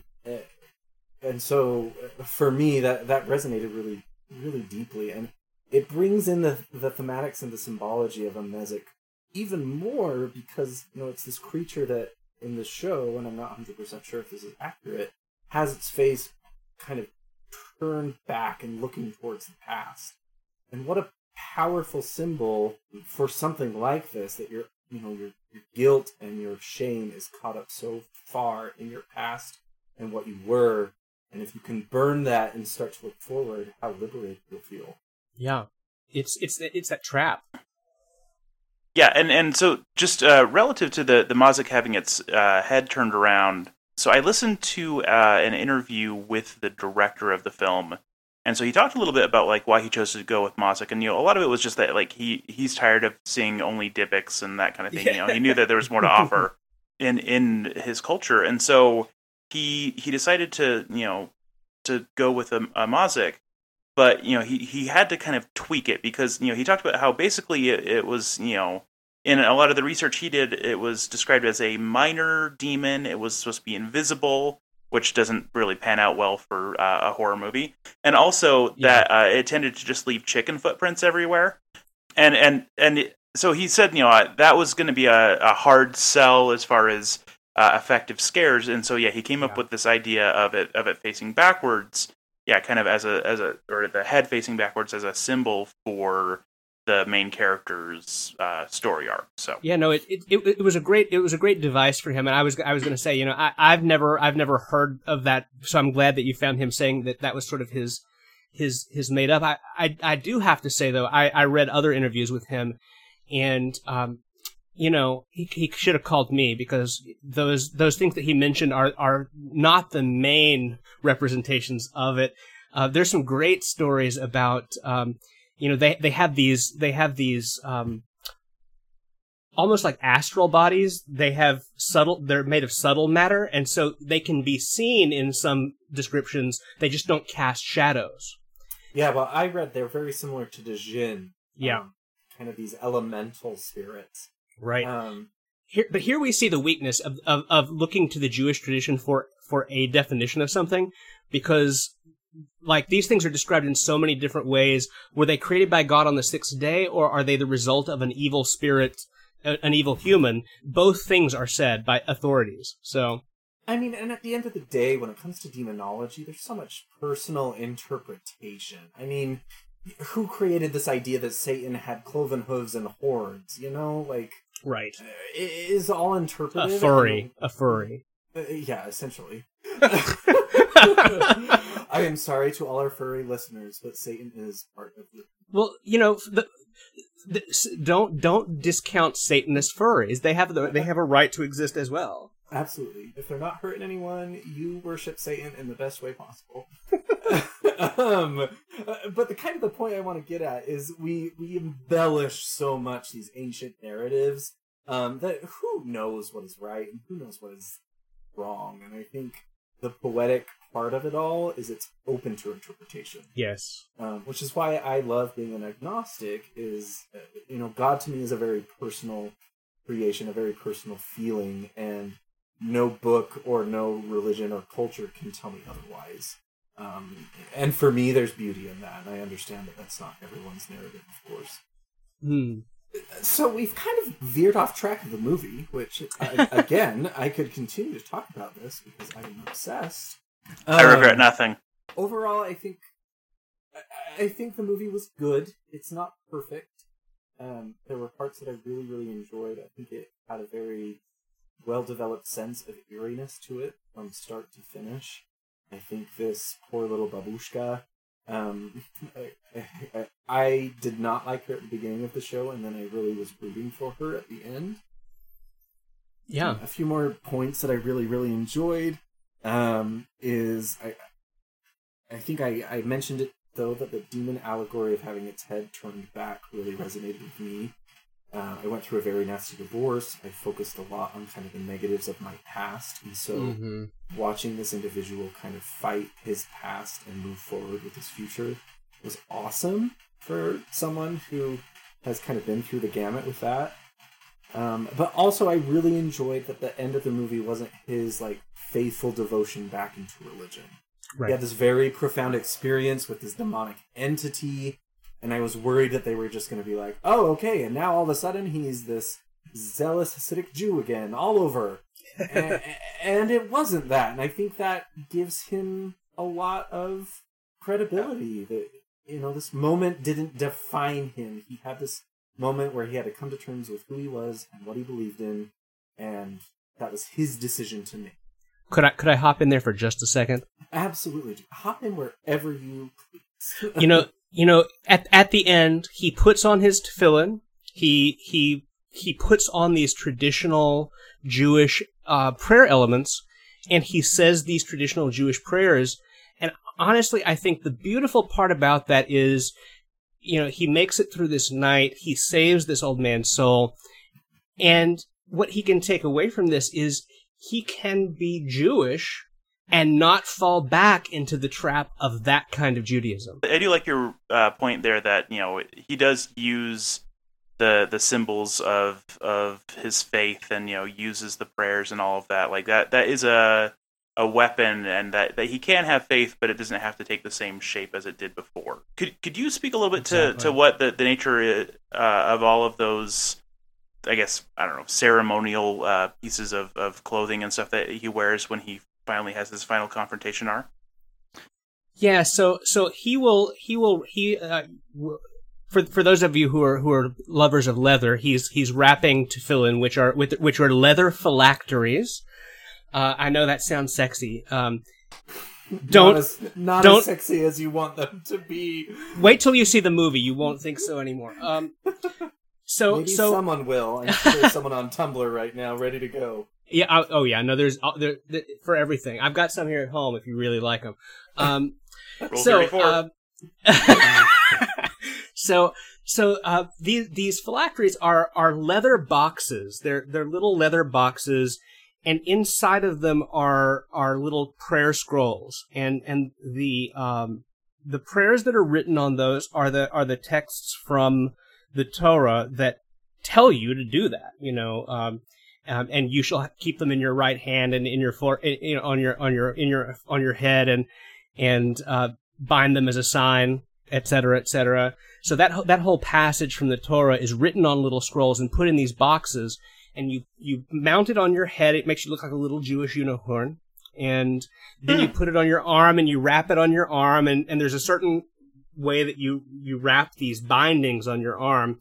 and so uh, for me, that that resonated really, really deeply, and it brings in the the thematics and the symbology of a Mazik even more because you know it's this creature that in the show, and I'm not 100 percent sure if this is accurate, has its face kind of turned back and looking towards the past. And what a powerful symbol for something like this that you're, you know your your guilt and your shame is caught up so far in your past and what you were and if you can burn that and start to look forward how liberated you'll feel yeah. It's it's it's that trap. Yeah, and and so just uh, relative to the the Mazik having its uh, head turned around, so I listened to uh, an interview with the director of the film, and so he talked a little bit about like why he chose to go with Mazik, and you know a lot of it was just that like he he's tired of seeing only Dybbuk's and that kind of thing. You know, he knew that there was more to offer in in his culture, and so he he decided to you know to go with a, a Mazik. but you know he he had to kind of tweak it because you know he talked about how basically it, it was you know in a lot of the research he did it was described as a minor demon. It was supposed to be invisible which doesn't really pan out well for uh, a horror movie and also Yeah. that uh, it tended to just leave chicken footprints everywhere and and and it- so he said you know uh, that was going to be a, a hard sell as far as uh, effective scares and so yeah he came up Yeah. with this idea of it of it facing backwards yeah, kind of as a as a or the head facing backwards as a symbol for the main character's uh, story arc. So Yeah, no, it, it it was a great it was a great device for him, and I was I was going to say, you know, I, I've never I've never heard of that, so I'm glad that you found him saying that that was sort of his his his made up. I I, I do have to say though, I, I read other interviews with him, and um, you know, he he should have called me because those those things that he mentioned are are not the main representations of it. Uh, there's some great stories about um, you know they they have these they have these um, almost like astral bodies. They have subtle, they're made of subtle matter, and so they can be seen in some descriptions. They just don't cast shadows. Yeah, well, I read they're very similar to the Jinn. Yeah. um, kind of these elemental spirits. Right. Um, Here, but here we see the weakness of, of, of looking to the Jewish tradition for, for a definition of something, because like these things are described in so many different ways. Were they created by God on the sixth day, or are they the result of an evil spirit, an evil human? Both things are said by authorities. So I mean, and at the end of the day, when it comes to demonology, there's so much personal interpretation. I mean, who created this idea that Satan had cloven hooves and horns? You know, like right, it is all a furry, a furry. Uh, yeah, essentially. (laughs) (laughs) I am sorry to all our furry listeners, but Satan is part of the. Well, you know, the, the, don't don't discount Satanist furries. They have the, they have a right to exist as well. Absolutely. If they're not hurting anyone, you worship Satan in the best way possible. (laughs) um, uh, but the kind of the point I want to get at is we we embellish so much these ancient narratives um, that who knows what is right and who knows what is wrong. And I think the poetic part of it all is it's open to interpretation Yes. um, which is why I love being an agnostic. Is uh, you know, God to me is a very personal creation, a very personal feeling, and no book or no religion or culture can tell me otherwise. Um, and for me, there's beauty in that, and I understand that that's not everyone's narrative, of course. Hmm. So we've kind of veered off track of the movie, which uh, (laughs) again I could continue to talk about this because I'm obsessed. I regret Um, nothing. overall, I think I- I think the movie was good. It's not perfect. Um, there were parts that I really, really enjoyed. I think it had a very well developed sense of eeriness to it from start to finish. I think this poor little babushka. Um, (laughs) I, I, I did not like her at the beginning of the show, and then I really was rooting for her at the end Yeah. a few more points that I really really enjoyed um, is I I think I, I mentioned it though that the demon allegory of having its head turned back really resonated with me. Uh, I went through a very nasty divorce. I focused a lot on kind of the negatives of my past, and so hmm watching this individual kind of fight his past and move forward with his future was awesome for someone who has kind of been through the gamut with that. Um, but also, I really enjoyed that the end of the movie wasn't his like faithful devotion back into religion. Right. He had this very profound experience with this demonic entity, and I was worried that they were just going to be like, "Oh, okay," and now all of a sudden he's this zealous Hasidic Jew again, all over. and, (laughs) and it wasn't that, and I think that gives him a lot of credibility. That you know, this moment didn't define him. He had this moment where he had to come to terms with who he was and what he believed in, and that was his decision to make. Could I could I hop in there for just a second? Absolutely, hop in wherever you please. You know, you know, at at the end, he puts on his tefillin. He he he puts on these traditional Jewish uh, prayer elements, and he says these traditional Jewish prayers. And honestly, I think the beautiful part about that is, you know, he makes it through this night. He saves this old man's soul, and what he can take away from this is he can be Jewish and not fall back into the trap of that kind of Judaism. I do like your uh, point there that you know he does use the the symbols of of his faith and you know uses the prayers and all of that like that that is a a weapon and that, that he can have faith but it doesn't have to take the same shape as it did before could could you speak a little bit exactly. to to what the, the nature uh, of all of those i guess i don't know ceremonial uh, pieces of, of clothing and stuff that he wears when he finally has his final confrontation are yeah so so he will he will he uh, for for those of you who are who are lovers of leather, he's he's wrapping tefillin which are with which are leather phylacteries. Uh, I know that sounds sexy. Um, don't not, as, not don't, as sexy as you want them to be. Wait till you see the movie; you won't think so anymore. Um, (laughs) so Maybe so someone will. I'm sure there's someone on Tumblr right now ready to go. Yeah. Oh, oh yeah. No, there's uh, there, there, for everything. I've got some here at home if you really like them. Um, (laughs) so. Uh, (laughs) So so uh, these these phylacteries are are leather boxes. They're they're little leather boxes, and inside of them are are little prayer scrolls. And and the um, the prayers that are written on those are the are the texts from the Torah that tell you to do that. You know. Um, um, and you shall keep them in your right hand and in your for, you know, on your on your in your on your head and and uh, bind them as a sign, etc., etc. So that that whole passage from the Torah is written on little scrolls and put in these boxes, and you you mount it on your head. It makes you look like a little Jewish unicorn, and then you hmm. put it on your arm and you wrap it on your arm, and and there's a certain way that you you wrap these bindings on your arm,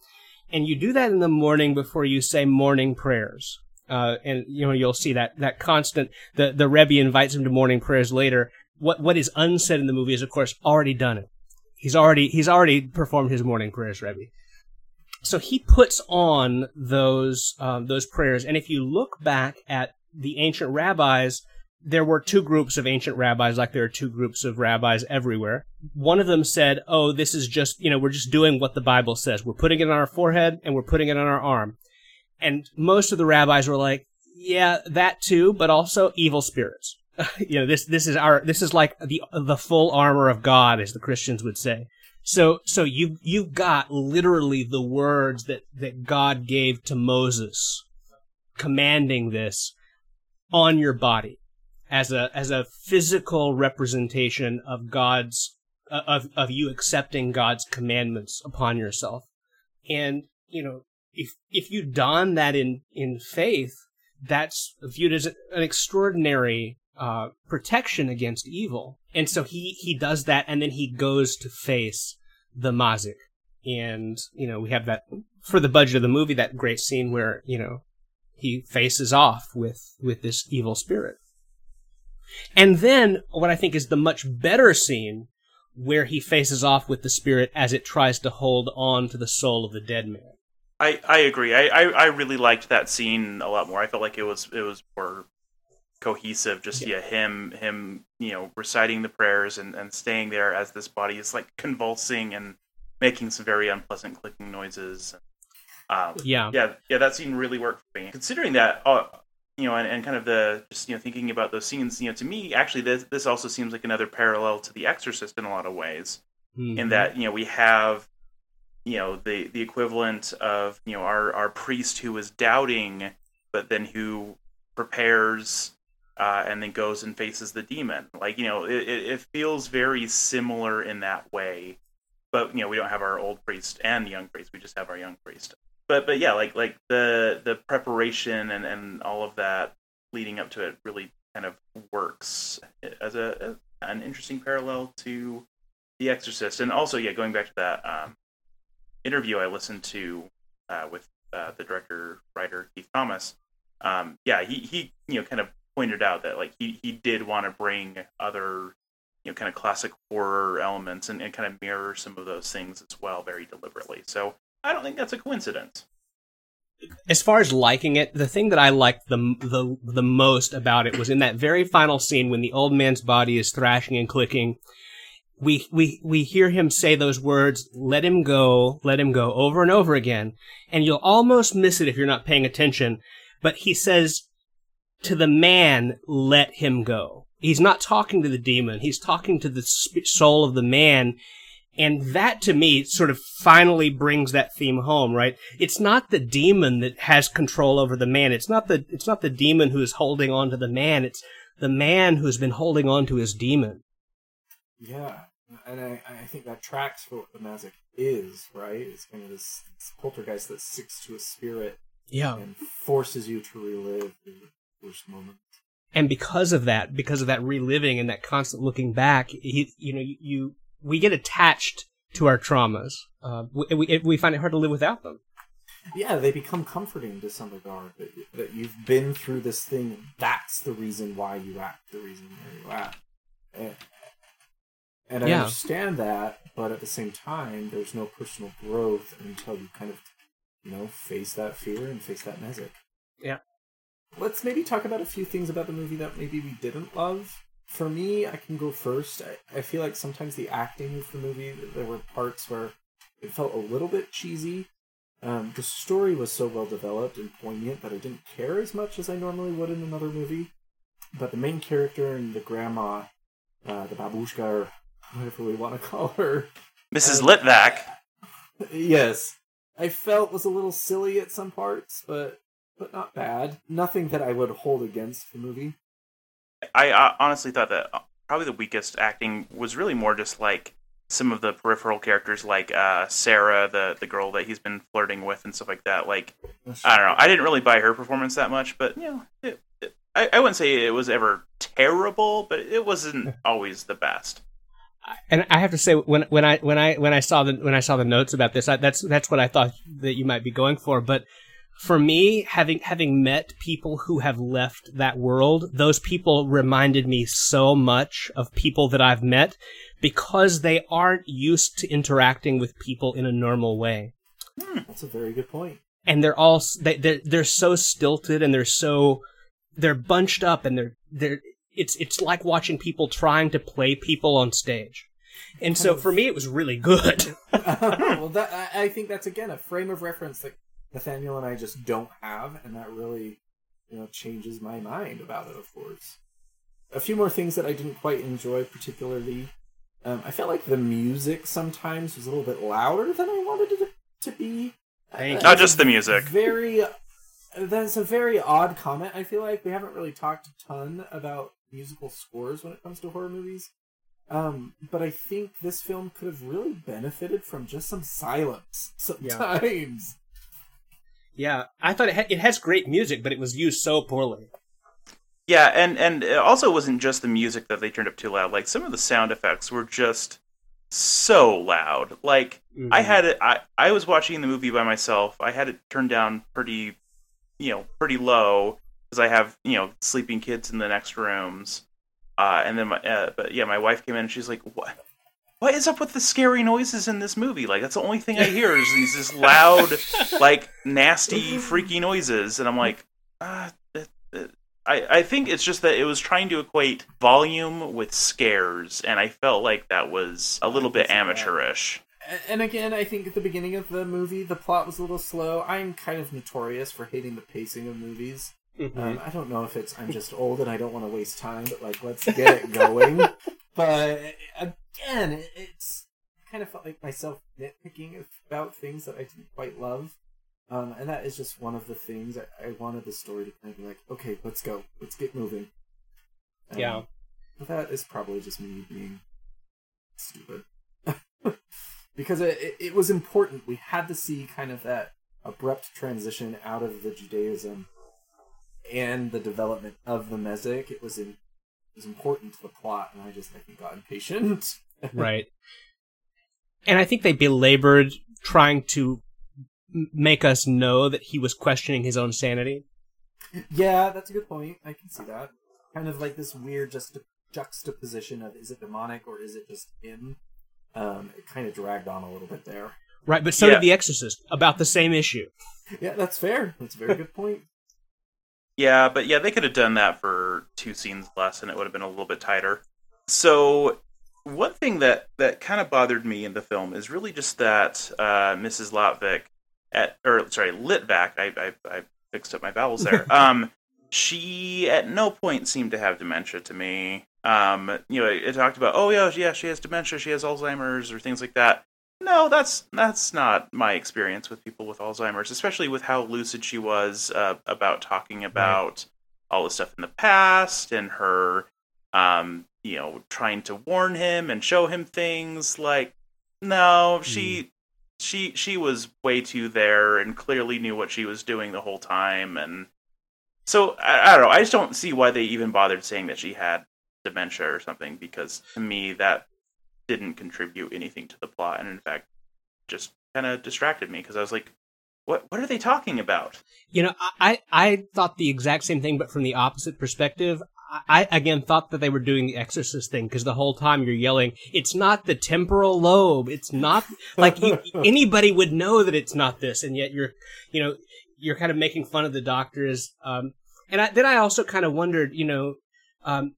and you do that in the morning before you say morning prayers. Uh, and you know you'll see that that constant the the Rebbe invites him to morning prayers later. What what is unsaid in the movie is of course already done it. He's already he's already performed his morning prayers, Rebbe. So he puts on those um, those prayers, and if you look back at the ancient rabbis, there were two groups of ancient rabbis, like there are two groups of rabbis everywhere. One of them said, "Oh, this is just you know we're just doing what the Bible says. We're putting it on our forehead and we're putting it on our arm." And most of the rabbis were like, "Yeah, that too, but also evil spirits." (laughs) you know this this is our this is like the the full armor of God, as the Christians would say. So so you you've got literally the words that that God gave to Moses, commanding this on your body as a as a physical representation of God's uh, of of you accepting God's commandments upon yourself. And you know, if if you don that in in faith, that's viewed as an extraordinary uh, protection against evil. And so he, he does that and then he goes to face the Mazik. And, you know, we have that, for the budget of the movie, that great scene where, you know, he faces off with, with this evil spirit. And then what I think is the much better scene where he faces off with the spirit as it tries to hold on to the soul of the dead man. I, I agree. I, I, I really liked that scene a lot more. I felt like it was it was more cohesive. Just yeah. yeah, him him you know reciting the prayers and, and staying there as this body is like convulsing and making some very unpleasant clicking noises. Um, yeah, yeah, yeah. That scene really worked for me. Considering that, uh, you know, and, and kind of the just you know thinking about those scenes, you know, to me actually this this also seems like another parallel to The Exorcist in a lot of ways, mm-hmm. in that you know we have you know the the equivalent of you know our our priest who is doubting but then who prepares uh, and then goes and faces the demon. Like you know, it, it feels very similar in that way. But you know, we don't have our old priest and the young priest. We just have our young priest. But but yeah, like like the the preparation and and all of that leading up to it really kind of works as a an interesting parallel to The Exorcist. And also, yeah, going back to that um, interview I listened to uh, with uh, the director writer Keith Thomas. Um, yeah, he he you know kind of pointed out that like he he did want to bring other you know kind of classic horror elements and, and kind of mirror some of those things as well very deliberately. So I don't think that's a coincidence. As far as liking it, the thing that I liked the the the most about it was in that very final scene when the old man's body is thrashing and clicking. We we we hear him say those words, "Let him go, let him go," over and over again, and you'll almost miss it if you're not paying attention. But he says, to the man, let him go. He's not talking to the demon. He's talking to the soul of the man. And that to me sort of finally brings that theme home, right? It's not the demon that has control over the man. It's not the, it's not the demon who is holding on to the man. It's the man who's been holding on to his demon. Yeah. And I, I think that tracks for what the Mazik is, right? It's kind of this, this poltergeist that sticks to a spirit yeah. and forces you to relive the worst moments and because of that, because of that reliving and that constant looking back, he, you know, you, we get attached to our traumas. Uh, we, we, find it hard to live without them. Yeah, they become comforting to some regard. That, that you've been through this thing. That's the reason why you act. The reason why you act. And, and I yeah. understand that, but at the same time, there's no personal growth until you kind of, you know, face that fear and face that Mazik. Yeah let's maybe talk about a few things about the movie that maybe we didn't love. For me, I can go first. I, I feel like sometimes the acting of the movie, there were parts where it felt a little bit cheesy. Um, the story was so well developed and poignant that I didn't care as much as I normally would in another movie. But the main character and the grandma, uh, the babushka, or whatever we want to (laughs) call her, Mrs. Uh, Litvak. (laughs) Yes, I felt was a little silly at some parts, but but not bad. Nothing that I would hold against the movie. I uh, honestly thought that uh, probably the weakest acting was really more just like some of the peripheral characters, like uh, Sarah, the the girl that he's been flirting with, and stuff like that. Like, I don't know. I didn't really buy her performance that much, but you know, it, it, I, I wouldn't say it was ever terrible, but it wasn't (laughs) always the best and I have to say when when I when I when I saw the when I saw the notes about this, I, that's that's what I thought that you might be going for. But for me, having having met people who have left that world, those people reminded me so much of people that I've met because they aren't used to interacting with people in a normal way. Hmm, that's a very good point. And they're all they they're, they're so stilted and they're so they're bunched up and they're they're it's it's like watching people trying to play people on stage. And so for me, it was really good. (laughs) well, that, I think that's again a frame of reference that Nathaniel and I just don't have, and that really, you know, changes my mind about it. Of course, a few more things that I didn't quite enjoy particularly. Um, I felt like the music sometimes was a little bit louder than I wanted it to be. Not just the music. Very. That's a very odd comment. I feel like we haven't really talked a ton about musical scores when it comes to horror movies. Um, but I think this film could have really benefited from just some silence sometimes. Yeah, I thought it, ha- it has great music, but it was used so poorly. Yeah, and and it also wasn't just the music that they turned up too loud. Like some of the sound effects were just so loud. Like mm-hmm. I had it. I I was watching the movie by myself. I had it turned down pretty, you know, pretty low because I have you know sleeping kids in the next rooms. Uh, and then my, uh, but yeah, my wife came in and she's like, "What? What is up with the scary noises in this movie? Like that's the only thing I hear is these this (laughs) loud, like nasty, freaky noises, and I'm like, ah, I I think it's just that it was trying to equate volume with scares, and I felt like that was a little bit amateurish. And again, I think at the beginning of the movie, the plot was a little slow. I'm kind of notorious for hating the pacing of movies. Mm-hmm. Um, I don't know if it's I'm just old and I don't want to waste time, but like let's get it (laughs) going. But again, it, it's I kind of felt like myself nitpicking about things that I didn't quite love. Um, and that is just one of the things I, I, wanted the story to kind of be like, okay, let's go, let's get moving. Um, yeah. But that is probably just me being stupid. (laughs) because it, it, it was important. We had to see kind of that abrupt transition out of the Judaism and the development of the Mazik. It was in was important to the plot, and I just I think got impatient. (laughs) right. And I think they belabored trying to make us know that he was questioning his own sanity. Yeah, that's a good point. I can see that. Kind of like this weird just juxtaposition of is it demonic or is it just him? Um, it kind of dragged on a little bit there. Right, but so yeah. did The Exorcist about the same issue. Yeah, that's fair. That's a very good point. Yeah, but yeah, they could have done that for two scenes less, and it would have been a little bit tighter. So, one thing that that kind of bothered me in the film is really just that uh, Mrs. Lotvik at or sorry Litvak, I, I, I fixed up my vowels there. (laughs) um, she at no point seemed to have dementia to me. um, you know, it, it talked about, oh yeah, yeah, she has dementia, she has Alzheimer's, or things like that. No, that's that's not my experience with people with Alzheimer's, especially with how lucid she was uh, about talking about right. all the stuff in the past and her, um, you know, trying to warn him and show him things. Like, no, mm. she she she was way too there and clearly knew what she was doing the whole time and so I, I, don't know i just don't see why they even bothered saying that she had dementia or something because to me that didn't contribute anything to the plot and in fact just kind of distracted me because i was like what what are they talking about you know i i thought the exact same thing but from the opposite perspective I again thought that they were doing the Exorcist thing because the whole time you're yelling, "It's not the temporal lobe. It's not like you, (laughs) anybody would know that it's not this," and yet you're, you know, you're kind of making fun of the doctors. Um, and I, then I also kind of wondered, you know, um,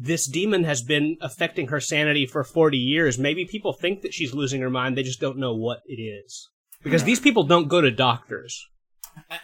this demon has been affecting her sanity for 40 years. Maybe people think that she's losing her mind. They just don't know what it is because these people don't go to doctors.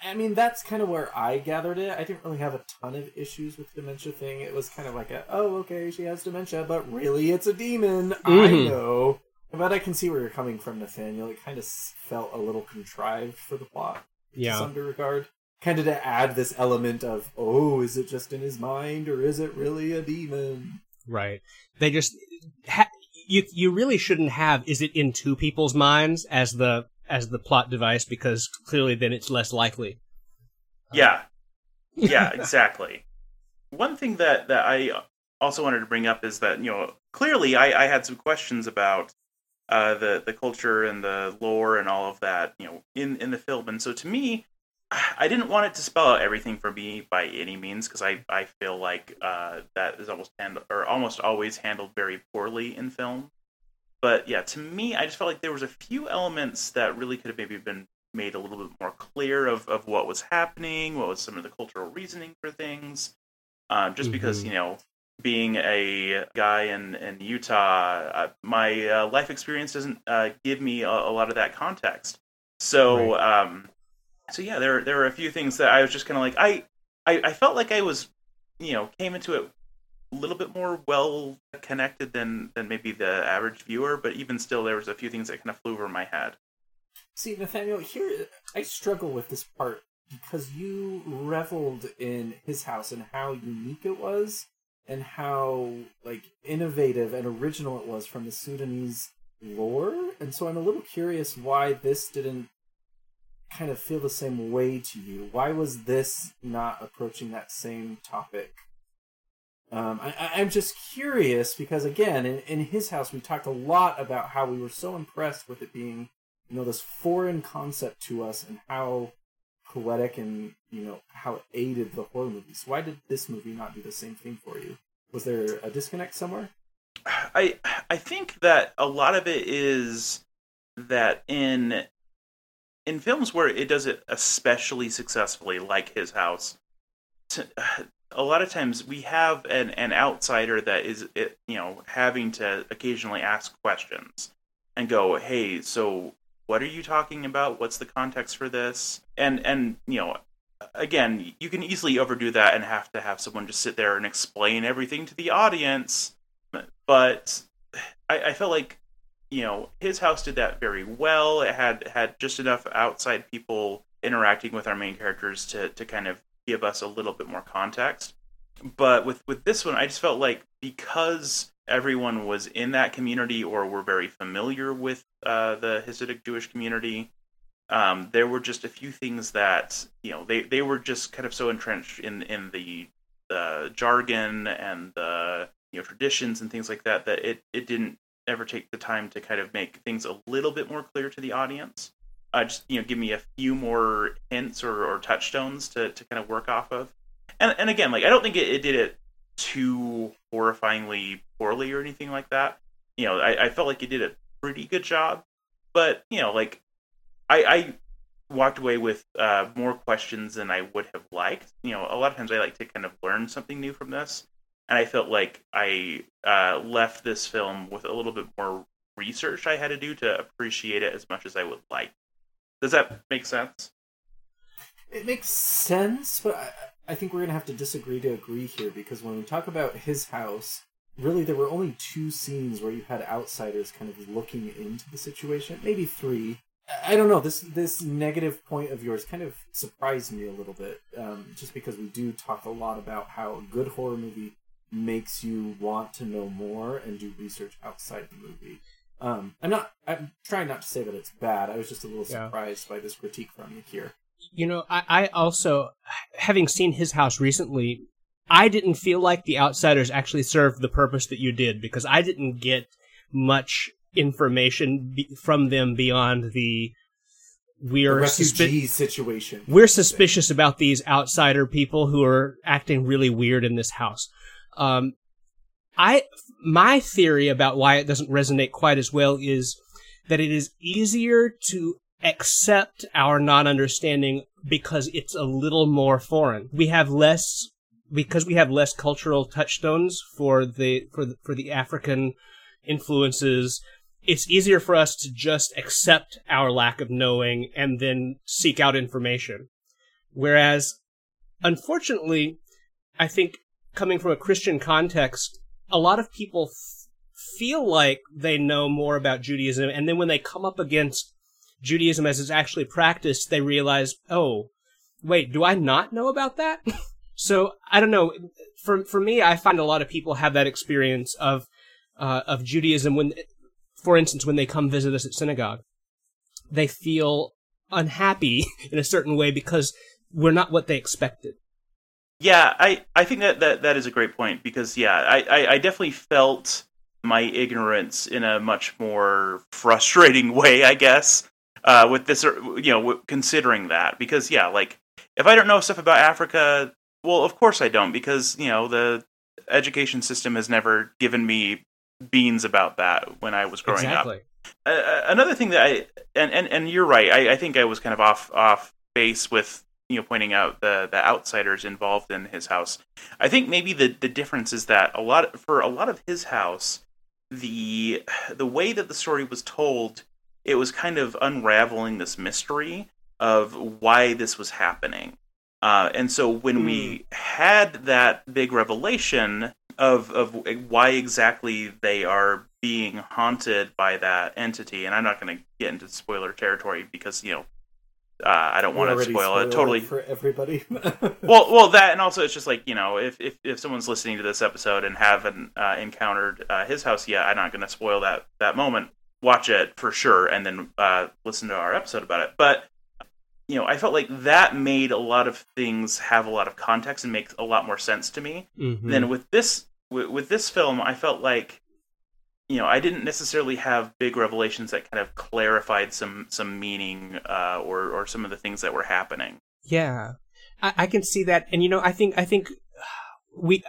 I mean, that's kind of where I gathered it. I didn't really have a ton of issues with the dementia thing. It was kind of like a, oh, okay, she has dementia, but really it's a demon. Mm-hmm. I know. But I can see where you're coming from, Nathaniel. It kind of felt a little contrived for the plot yeah. to some regard. Kind of to add this element of, oh, is it just in his mind or is it really a demon? Right. They just. Ha- you you really shouldn't have is it in two people's minds as the as the plot device because clearly then it's less likely. Yeah. Yeah, (laughs) exactly. One thing that, that I also wanted to bring up is that, you know, clearly I, I had some questions about uh, the, the culture and the lore and all of that, you know, in, in the film. And so to me, I didn't want it to spell out everything for me by any means because I, I feel like uh, that is almost handled or almost always handled very poorly in film. But yeah, to me, I just felt like there was a few elements that really could have maybe been made a little bit more clear of, of what was happening, what was some of the cultural reasoning for things. Um, just mm-hmm. because, you know, being a guy in, in Utah, uh, my uh, life experience doesn't uh, give me a, a, lot of that context. So, right. um, so yeah, there there were a few things that I was just kind of like I, I I felt like I was, you know, came into it a little bit more well connected than than maybe the average viewer, but even still, there was a few things that kind of flew over my head. See, Nathaniel, here I struggle with this part because you reveled in his house and how unique it was, and how like innovative and original it was from the Sudanese lore, and so I'm a little curious why this didn't kind of feel the same way to you. Why was this not approaching that same topic um, I, am just curious because again, in, in his house, we talked a lot about how we were so impressed with it being, you know, this foreign concept to us and how poetic and you know how it aided the horror movies. Why did this movie not do the same thing for you? Was there a disconnect somewhere? I I think that a lot of it is that in in films where it does it especially successfully, like his house, to, a lot of times we have an, an outsider that is eh, you know having to occasionally ask questions and go hey so what are you talking about? What's the context for this? And and you know again you can easily overdo that and have to have someone just sit there and explain everything to the audience but i, I felt like you know his house did that very well it had had just enough outside people interacting with our main characters to to kind of give us a little bit more context. But with with this one, I just felt like because everyone was in that community or were very familiar with uh, the Hasidic Jewish community, um, there were just a few things that you know they, they were just kind of so entrenched in in the the jargon and the you know traditions and things like that that it it didn't ever take the time to kind of make things a little bit more clear to the audience. Uh, just you know give me a few more hints or, or touchstones to, to kind of work off of. And and again like i don't think it, it did it too horrifyingly poorly or anything like that. You know I, I felt like it did a pretty good job. But you know like i i walked away with uh, more questions than i would have liked. You know a lot of times i like to kind of learn something new from this and i felt like i uh, left this film with a little bit more research i had to do to appreciate it as much as i would like does that make sense? It makes sense, but I, think we're gonna have to disagree to agree here because when we talk about his house, really there were only two scenes where you had outsiders kind of looking into the situation, maybe three. I don't know. This this negative point of yours kind of surprised me a little bit, um, just because we do talk a lot about how a good horror movie makes you want to know more and do research outside the movie. Um, I'm not. I'm trying not to say that it's bad. I was just a little Yeah. surprised by this critique from you here. You know, I, I also, having seen his house recently, I didn't feel like the outsiders actually served the purpose that you did because I didn't get much information be- from them beyond the The we're refugee suspi- situation. we're suspicious about these outsider people who are acting really weird in this house. Um, I my theory about why it doesn't resonate quite as well is that it is easier to accept our non-understanding because it's a little more foreign. We have less because we have less cultural touchstones for the for the, for the African influences. It's easier for us to just accept our lack of knowing and then seek out information. Whereas, unfortunately, I think coming from a Christian context, a lot of people f- feel like they know more about Judaism, and then when they come up against Judaism as it's actually practiced, they realize, oh, wait, do I not know about that? (laughs) so I don't know. For for me, I find a lot of people have that experience of uh, of Judaism when, for instance, when they come visit us at synagogue, they feel unhappy (laughs) in a certain way because we're not what they expected. Yeah, I, I think that, that that is a great point because yeah, I, I, I definitely felt my ignorance in a much more frustrating (laughs) way, I guess, uh, with this, you know, considering that because yeah, like if I don't know stuff about Africa, well, of course I don't because you know the education system has never given me beans about that when I was growing up uh, another thing that I and, and, and you're right. I, I think I was kind of off off base with you know pointing out the the outsiders involved in his house. I think maybe the the difference is that a lot for a lot of his house, the the way that the story was told, it was kind of unraveling this mystery of why this was happening. Uh, and so when we had that big revelation of of why exactly they are being haunted by that entity, and I'm not going to get into spoiler territory because you know uh, I don't want to spoil it totally. for everybody. (laughs) Well, well, that and also it's just like you know if if, if someone's listening to this episode and haven't uh, encountered uh, his house yet, I'm not going to spoil that that moment. Watch it for sure, and then uh, listen to our episode about it. But you know, I felt like that made a lot of things have a lot of context and make a lot more sense to me. Mhm. Then with this with, with this film, I felt like you know I didn't necessarily have big revelations that kind of clarified some some meaning uh, or or some of the things that were happening. Yeah, I, I can see that, and you know, I think I think we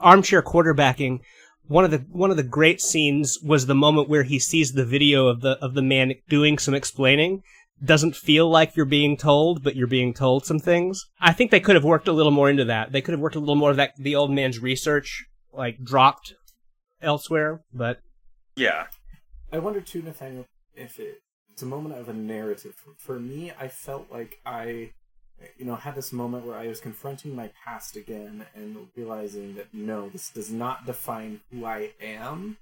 armchair quarterbacking. One of the one of the great scenes was the moment where he sees the video of the of the man doing some explaining. Doesn't feel like you're being told, but you're being told some things. I think they could have worked a little more into that. They could have worked a little more of that. The old man's research, like dropped elsewhere, but Yeah, I wonder too, Nathaniel, if it, it's a moment of a narrative. For me, I felt like I, you know, had this moment where I was confronting my past again and realizing that no, this does not define who I am.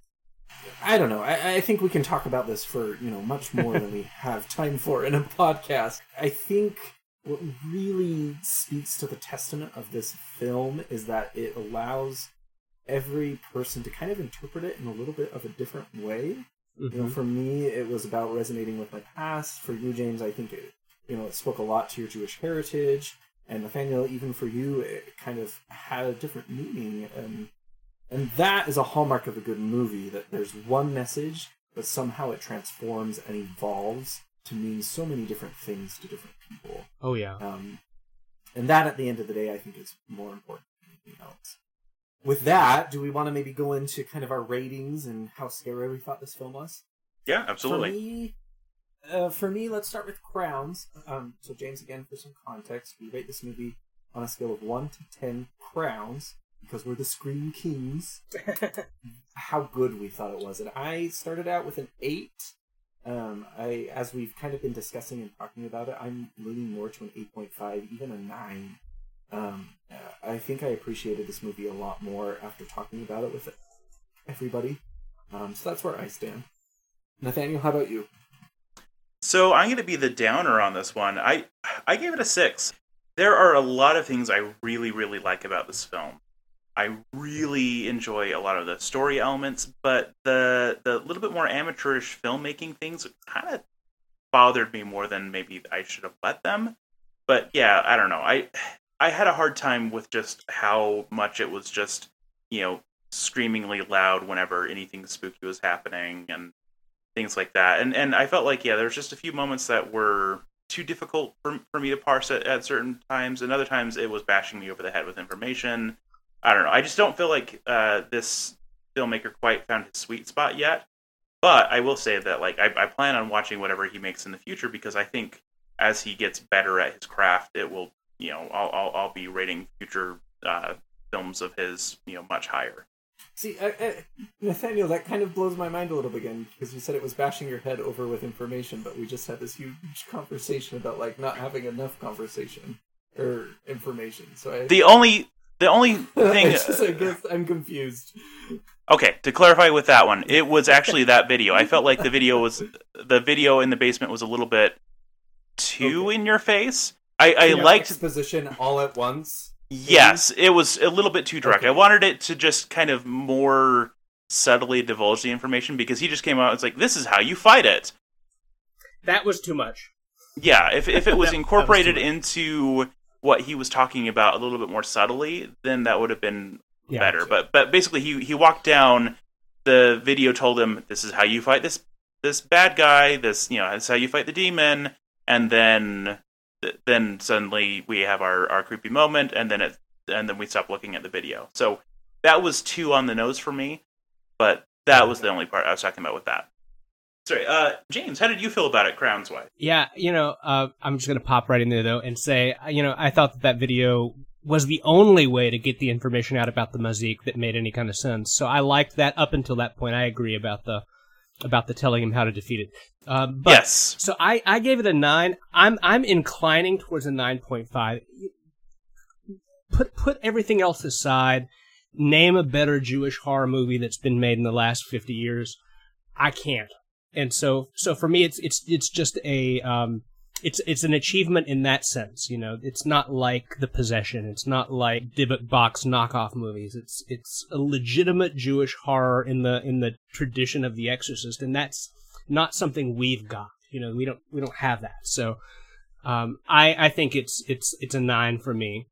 I don't know. I, I think we can talk about this for you know much more than we (laughs) have time for in a podcast. I think what really speaks to the testament of this film is that it allows every person to kind of interpret it in a little bit of a different way. You know, Mhm. for me, it was about resonating with my past. For you, James, I think it, you know, it spoke a lot to your Jewish heritage. And Nathaniel, even for you, it kind of had a different meaning. And and that is a hallmark of a good movie. That there's one message, but somehow it transforms and evolves to mean so many different things to different people. oh yeah, Um, and that, at the end of the day, I think is more important than anything else. With that, do we want to maybe go into kind of our ratings and how scary we thought this film was? yeah, absolutely. For me, uh, for me, let's start with crowns. Um, so James, again, for some context, we rate this movie on a scale of one to ten crowns because we're the Scream Kings. (laughs) how good we thought it was, and I started out with an eight. Um, I, as we've kind of been discussing and talking about it, I'm leaning more to an eight point five, even a nine. Um, I think I appreciated this movie a lot more after talking about it with everybody. Um, so that's where I stand. Nathaniel, how about you? So I'm going to be the downer on this one. I I gave it a six. There are a lot of things I really really like about this film. I really enjoy a lot of the story elements, but the the little bit more amateurish filmmaking things kind of bothered me more than maybe I should have let them. But yeah, I don't know. I I had a hard time with just how much it was just you know screamingly loud whenever anything spooky was happening and things like that. And and I felt like yeah, there's just a few moments that were too difficult for, for me to parse at, at certain times, and other times it was bashing me over the head with information. I don't know. I just don't feel like uh, this filmmaker quite found his sweet spot yet. But I will say that like I, I plan on watching whatever he makes in the future because I think as he gets better at his craft, it will you know I'll I'll, I'll be rating future uh, films of his you know much higher. See, I, I, Nathaniel, that kind of blows my mind a little bit again because you said it was bashing your head over with information, but we just had this huge conversation about like not having enough conversation or information. So I, the only the only (laughs) thing I, just, I guess I'm confused. Okay, to clarify with that one, it was actually that video. I felt like the video was the video in the basement was a little bit too okay. in your face. I, I liked exposition all at once. Yes, it was a little bit too direct. Okay. I wanted it to just kind of more subtly divulge the information because he just came out. It's like this is how you fight it. That was too much. Yeah, if if it (laughs) was that, incorporated that was into what he was talking about a little bit more subtly, then that would have been yeah, better. But but basically, he he walked down. The video told him this is how you fight this this bad guy. This you know this is how you fight the demon. And then then suddenly we have our, our creepy moment, and then it and then we stop looking at the video. So that was too on the nose for me, but that was the only part I was talking about with that. Sorry, uh, James, how did you feel about it, Crown's Wife? Yeah, you know, uh, I'm just gonna pop right in there though and say, uh, you know, I thought that that video was the only way to get the information out about the Mazik that made any kind of sense. So I liked that up until that point. I agree about the about the telling him how to defeat it. Uh, but, yes. So I, I gave it a nine. I'm I'm inclining towards a nine point five. Put put everything else aside. Name a better Jewish horror movie that's been made in the last fifty years. I can't. And so so for me, it's it's it's just a um, it's it's an achievement in that sense. You know, it's not like The Possession. It's not like Dybbuk box knockoff movies. It's it's a legitimate Jewish horror in the in the tradition of The Exorcist, and that's not something we've got. You know, we don't we don't have that. So, um, I I think it's it's it's a nine for me.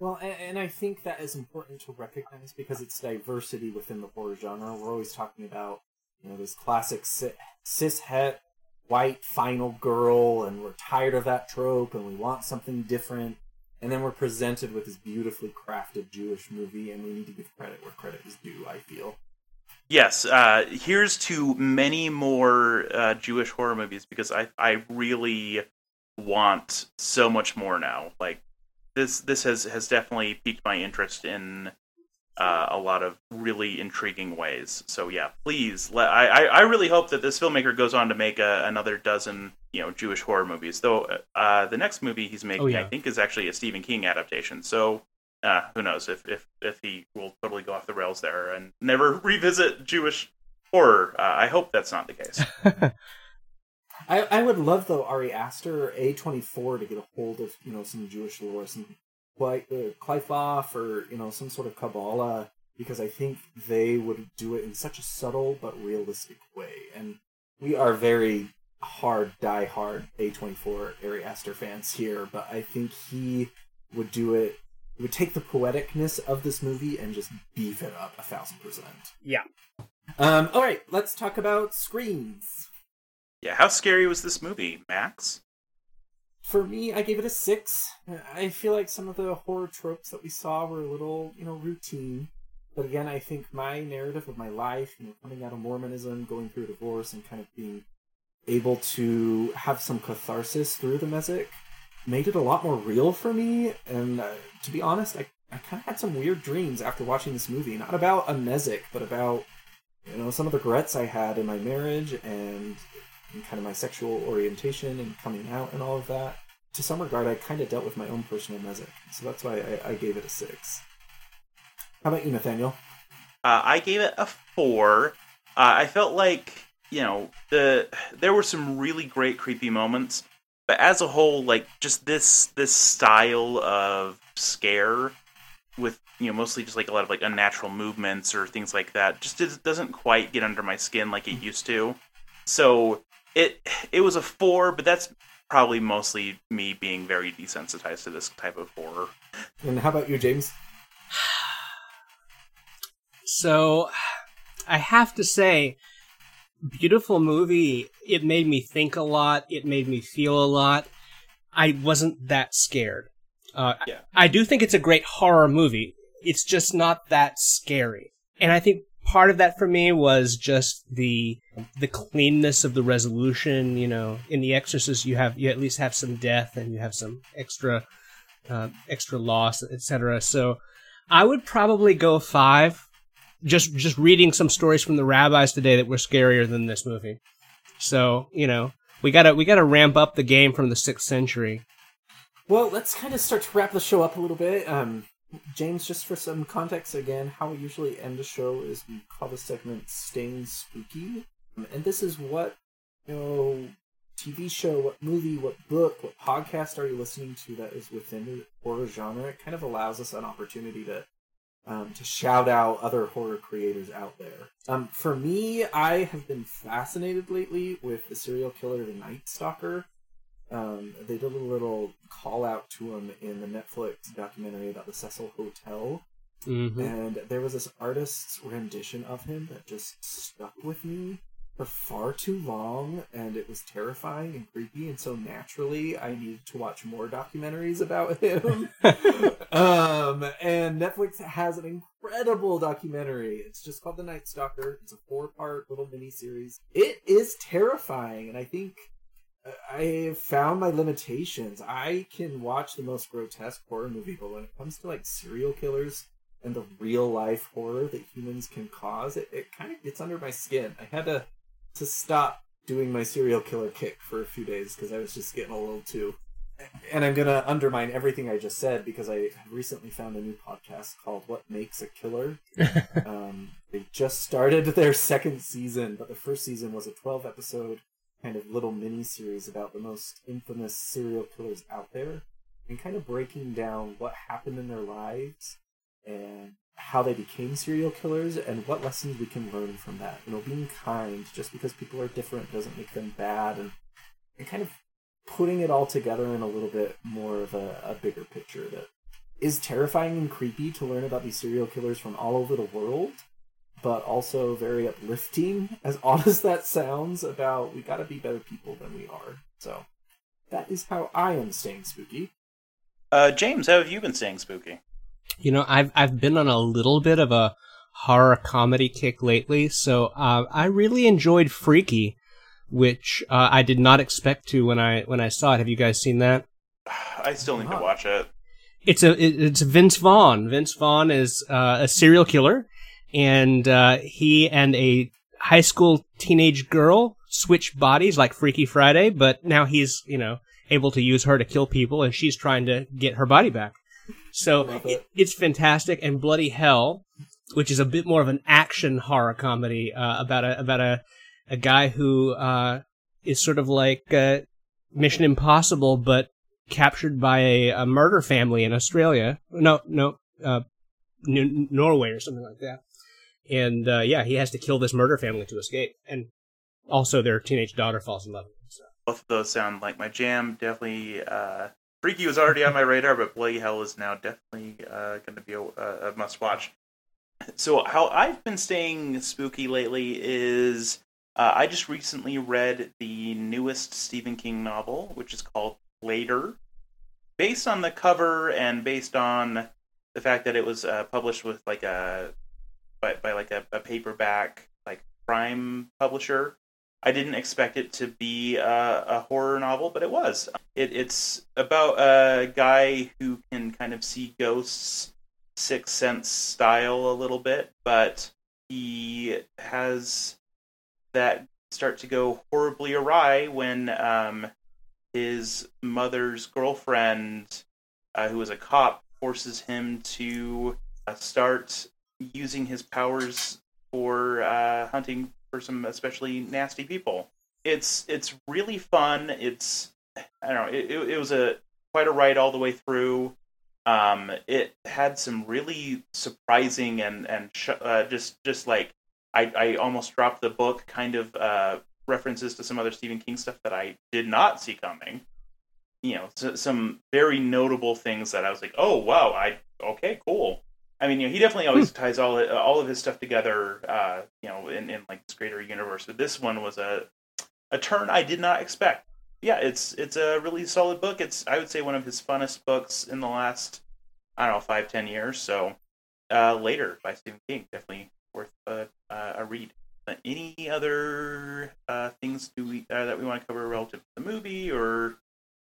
Well, and, and I think that is important to recognize because it's diversity within the horror genre. We're always talking about you know this classic cis het white final girl and we're tired of that trope and we want something different. And then we're presented with this beautifully crafted jewish movie and we need to give credit where credit is due i feel. Yes uh, here's to many more uh, jewish horror movies because i i really want so much more now. Like this this has has definitely piqued my interest in uh, a lot of really intriguing ways. So yeah, please. Let, I I really hope that this filmmaker goes on to make a, another dozen you know Jewish horror movies. Though uh, the next movie he's making, oh, yeah. I think, is actually a Stephen King adaptation. So uh, who knows if, if if he will totally go off the rails there and never (laughs) revisit Jewish horror. Uh, I hope that's not the case. (laughs) I, I would love though Ari Aster A twenty four to get a hold of you know some Jewish lore, some like uh, Qliphoth or you know some sort of Kabbalah because I think they would do it in such a subtle but realistic way. And we are very hard, die hard A24 Ari Aster fans here, but I think he would do it. He would take the poeticness of this movie and just beef it up a thousand percent. Yeah. Um. All right. Let's talk about screens. Yeah. How scary was this movie, Max? For me, I gave it a six. I feel like some of the horror tropes that we saw were a little, you know, routine. But again, I think my narrative of my life, you know, coming out of Mormonism, going through a divorce, and kind of being able to have some catharsis through the Mazik made it a lot more real for me. And uh, to be honest, I, I kind of had some weird dreams after watching this movie. Not about a Mazik, but about, you know, some of the regrets I had in my marriage and and kind of my sexual orientation and coming out and all of that. To some regard, I kind of dealt with my own personal Mazik, so that's why I, I gave it a six. How about you, Nathaniel? Uh, I gave it a four. Uh, I felt like you know the there were some really great creepy moments, but as a whole, like just this this style of scare with you know mostly just like a lot of like unnatural movements or things like that just doesn't quite get under my skin like it used to. So it it was a four, but that's probably mostly me being very desensitized to this type of horror. And how about you, James? So, I have to say, beautiful movie. It made me think a lot. It made me feel a lot. I wasn't that scared. Uh, Yeah. I do think it's a great horror movie. It's just not that scary. And I think part of that for me was just the the cleanness of the resolution. You know, in The Exorcist, you have you at least have some death and you have some extra uh, extra loss, etc. So I would probably go five. Just just reading some stories from the rabbis today that were scarier than this movie. So you know we gotta we gotta ramp up the game from the sixth century. Well, let's kind of start to wrap the show up a little bit. Um, James, just for some context again, how we usually end a show is we call the segment "Staying Spooky," Um, and this is what you know, TV show, what movie, what book, what podcast are you listening to that is within the horror genre? It kind of allows us an opportunity to um, to shout out other horror creators out there. Um, for me, I have been fascinated lately with the serial killer, the Night Stalker. Um, they did a little call out to him in the Netflix documentary about the Cecil Hotel, Mm-hmm. and there was this artist's rendition of him that just stuck with me for far too long, and it was terrifying and creepy, and so naturally I needed to watch more documentaries about (laughs) him. (laughs) um, and Netflix has an incredible documentary. It's just called The Night Stalker. It's a four-part little mini-series. It is terrifying, and I think I have found my limitations. I can watch the most grotesque horror movie, but when it comes to like serial killers and the real life horror that humans can cause, it, it kind of gets under my skin. I had to to stop doing my serial killer kick for a few days because I was just getting a little too. And I'm gonna undermine everything I just said because I recently found a new podcast called "What Makes a Killer." (laughs) um, they just started their second season, but the first season was a 12 episode kind of little mini series about the most infamous serial killers out there and kind of breaking down what happened in their lives and how they became serial killers and what lessons we can learn from that. You know, being kind just because people are different doesn't make them bad and, and kind of putting it all together in a little bit more of a, a bigger picture that is terrifying and creepy to learn about these serial killers from all over the world but also very uplifting, as (laughs) odd as that sounds, about we gotta be better people than we are. So that is how I am staying spooky. Uh, James, how have you been staying spooky? You know, I've I've been on a little bit of a horror comedy kick lately, so uh, I really enjoyed Freaky, which uh, I did not expect to when I when I saw it. Have you guys seen that? I still need to watch it. It's a it- it's Vince Vaughn. Vince Vaughn is uh, a serial killer, and uh, he and a high school teenage girl switch bodies like Freaky Friday, but now he's you know able to use her to kill people, and she's trying to get her body back. So it, it. it's fantastic. And Bloody Hell, which is a bit more of an action horror comedy uh, about a about a a guy who uh, is sort of like uh, Mission Impossible, but captured by a, a murder family in Australia. No, no, uh, N- Norway or something like that. And uh, yeah, he has to kill this murder family to escape, and also their teenage daughter falls in love with him. So. Both of those sound like my jam. Definitely, uh, Freaky was already on my radar, but Bloody Hell is now definitely uh, going to be a, a must watch. So, how I've been staying spooky lately is uh, I just recently read the newest Stephen King novel, which is called Later. Based on the cover and based on the fact that it was uh, published with like a by, by like a, a paperback like crime publisher, I didn't expect it to be a, a horror novel, but it was. It, it's about a guy who can kind of see ghosts, Sixth Sense style a little bit, but he has that start to go horribly awry when um, his mother's girlfriend, uh, who is a cop, forces him to uh, start using his powers for uh, hunting for some especially nasty people. It's it's really fun. It's I don't know. It, it, was a quite a ride all the way through. Um, it had some really surprising and and sh- uh, just just like I, I almost dropped the book kind of uh, references to some other Stephen King stuff that I did not see coming. You know, so, some very notable things that I was like, oh wow, I okay, cool. I mean, you know, he definitely always ties all all of his stuff together, uh, you know, in, in like this greater universe. But this one was a a turn I did not expect. Yeah, it's it's a really solid book. It's I would say one of his funnest books in the last I don't know five ten years. So uh, later by Stephen King, definitely worth a, a read. Uh, any other uh, things do we uh, that we want to cover relative to the movie, or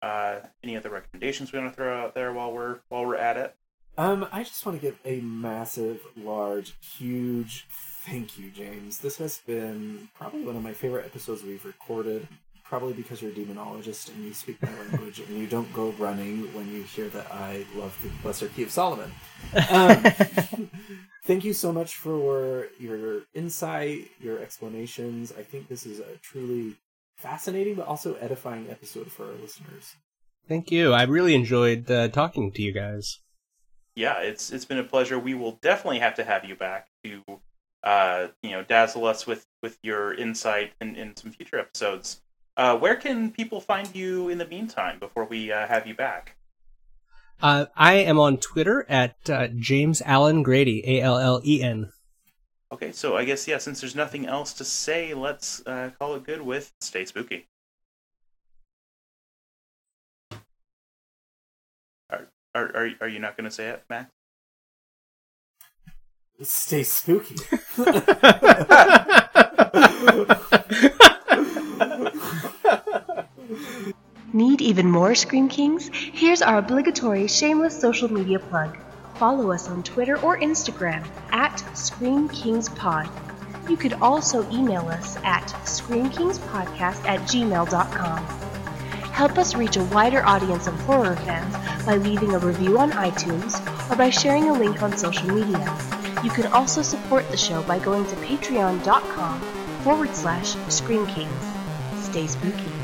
uh, any other recommendations we want to throw out there while we're while we're at it? Um, I just want to give a massive, large, huge thank you, James. This has been probably one of my favorite episodes we've recorded. Probably because you're a demonologist and you speak my language and you don't go running when you hear that I love the Lesser Key of Solomon. Um, (laughs) thank you so much for your insight, your explanations. I think this is a truly fascinating but also edifying episode for our listeners. Thank you. I really enjoyed uh, talking to you guys. Yeah, it's it's been a pleasure. We will definitely have to have you back to uh, you know dazzle us with with your insight in, in some future episodes. Uh, where can people find you in the meantime before we uh, have you back? Uh, I am on Twitter at uh, James Allen Grady, A L L E N. Okay, so I guess yeah, since there's nothing else to say, let's uh, call it good with Stay Spooky. Are are are, are you not going to say it, Max? Stay spooky. Need even more Scream Kings? Here's our obligatory shameless social media plug. Follow us on Twitter or Instagram at Scream Kings Pod. You could also email us at screamkingspodcast at gmail.com. Help us reach a wider audience of horror fans by leaving a review on iTunes or by sharing a link on social media. You can also support the show by going to patreon.com forward slash Scream Kings. Stay spooky.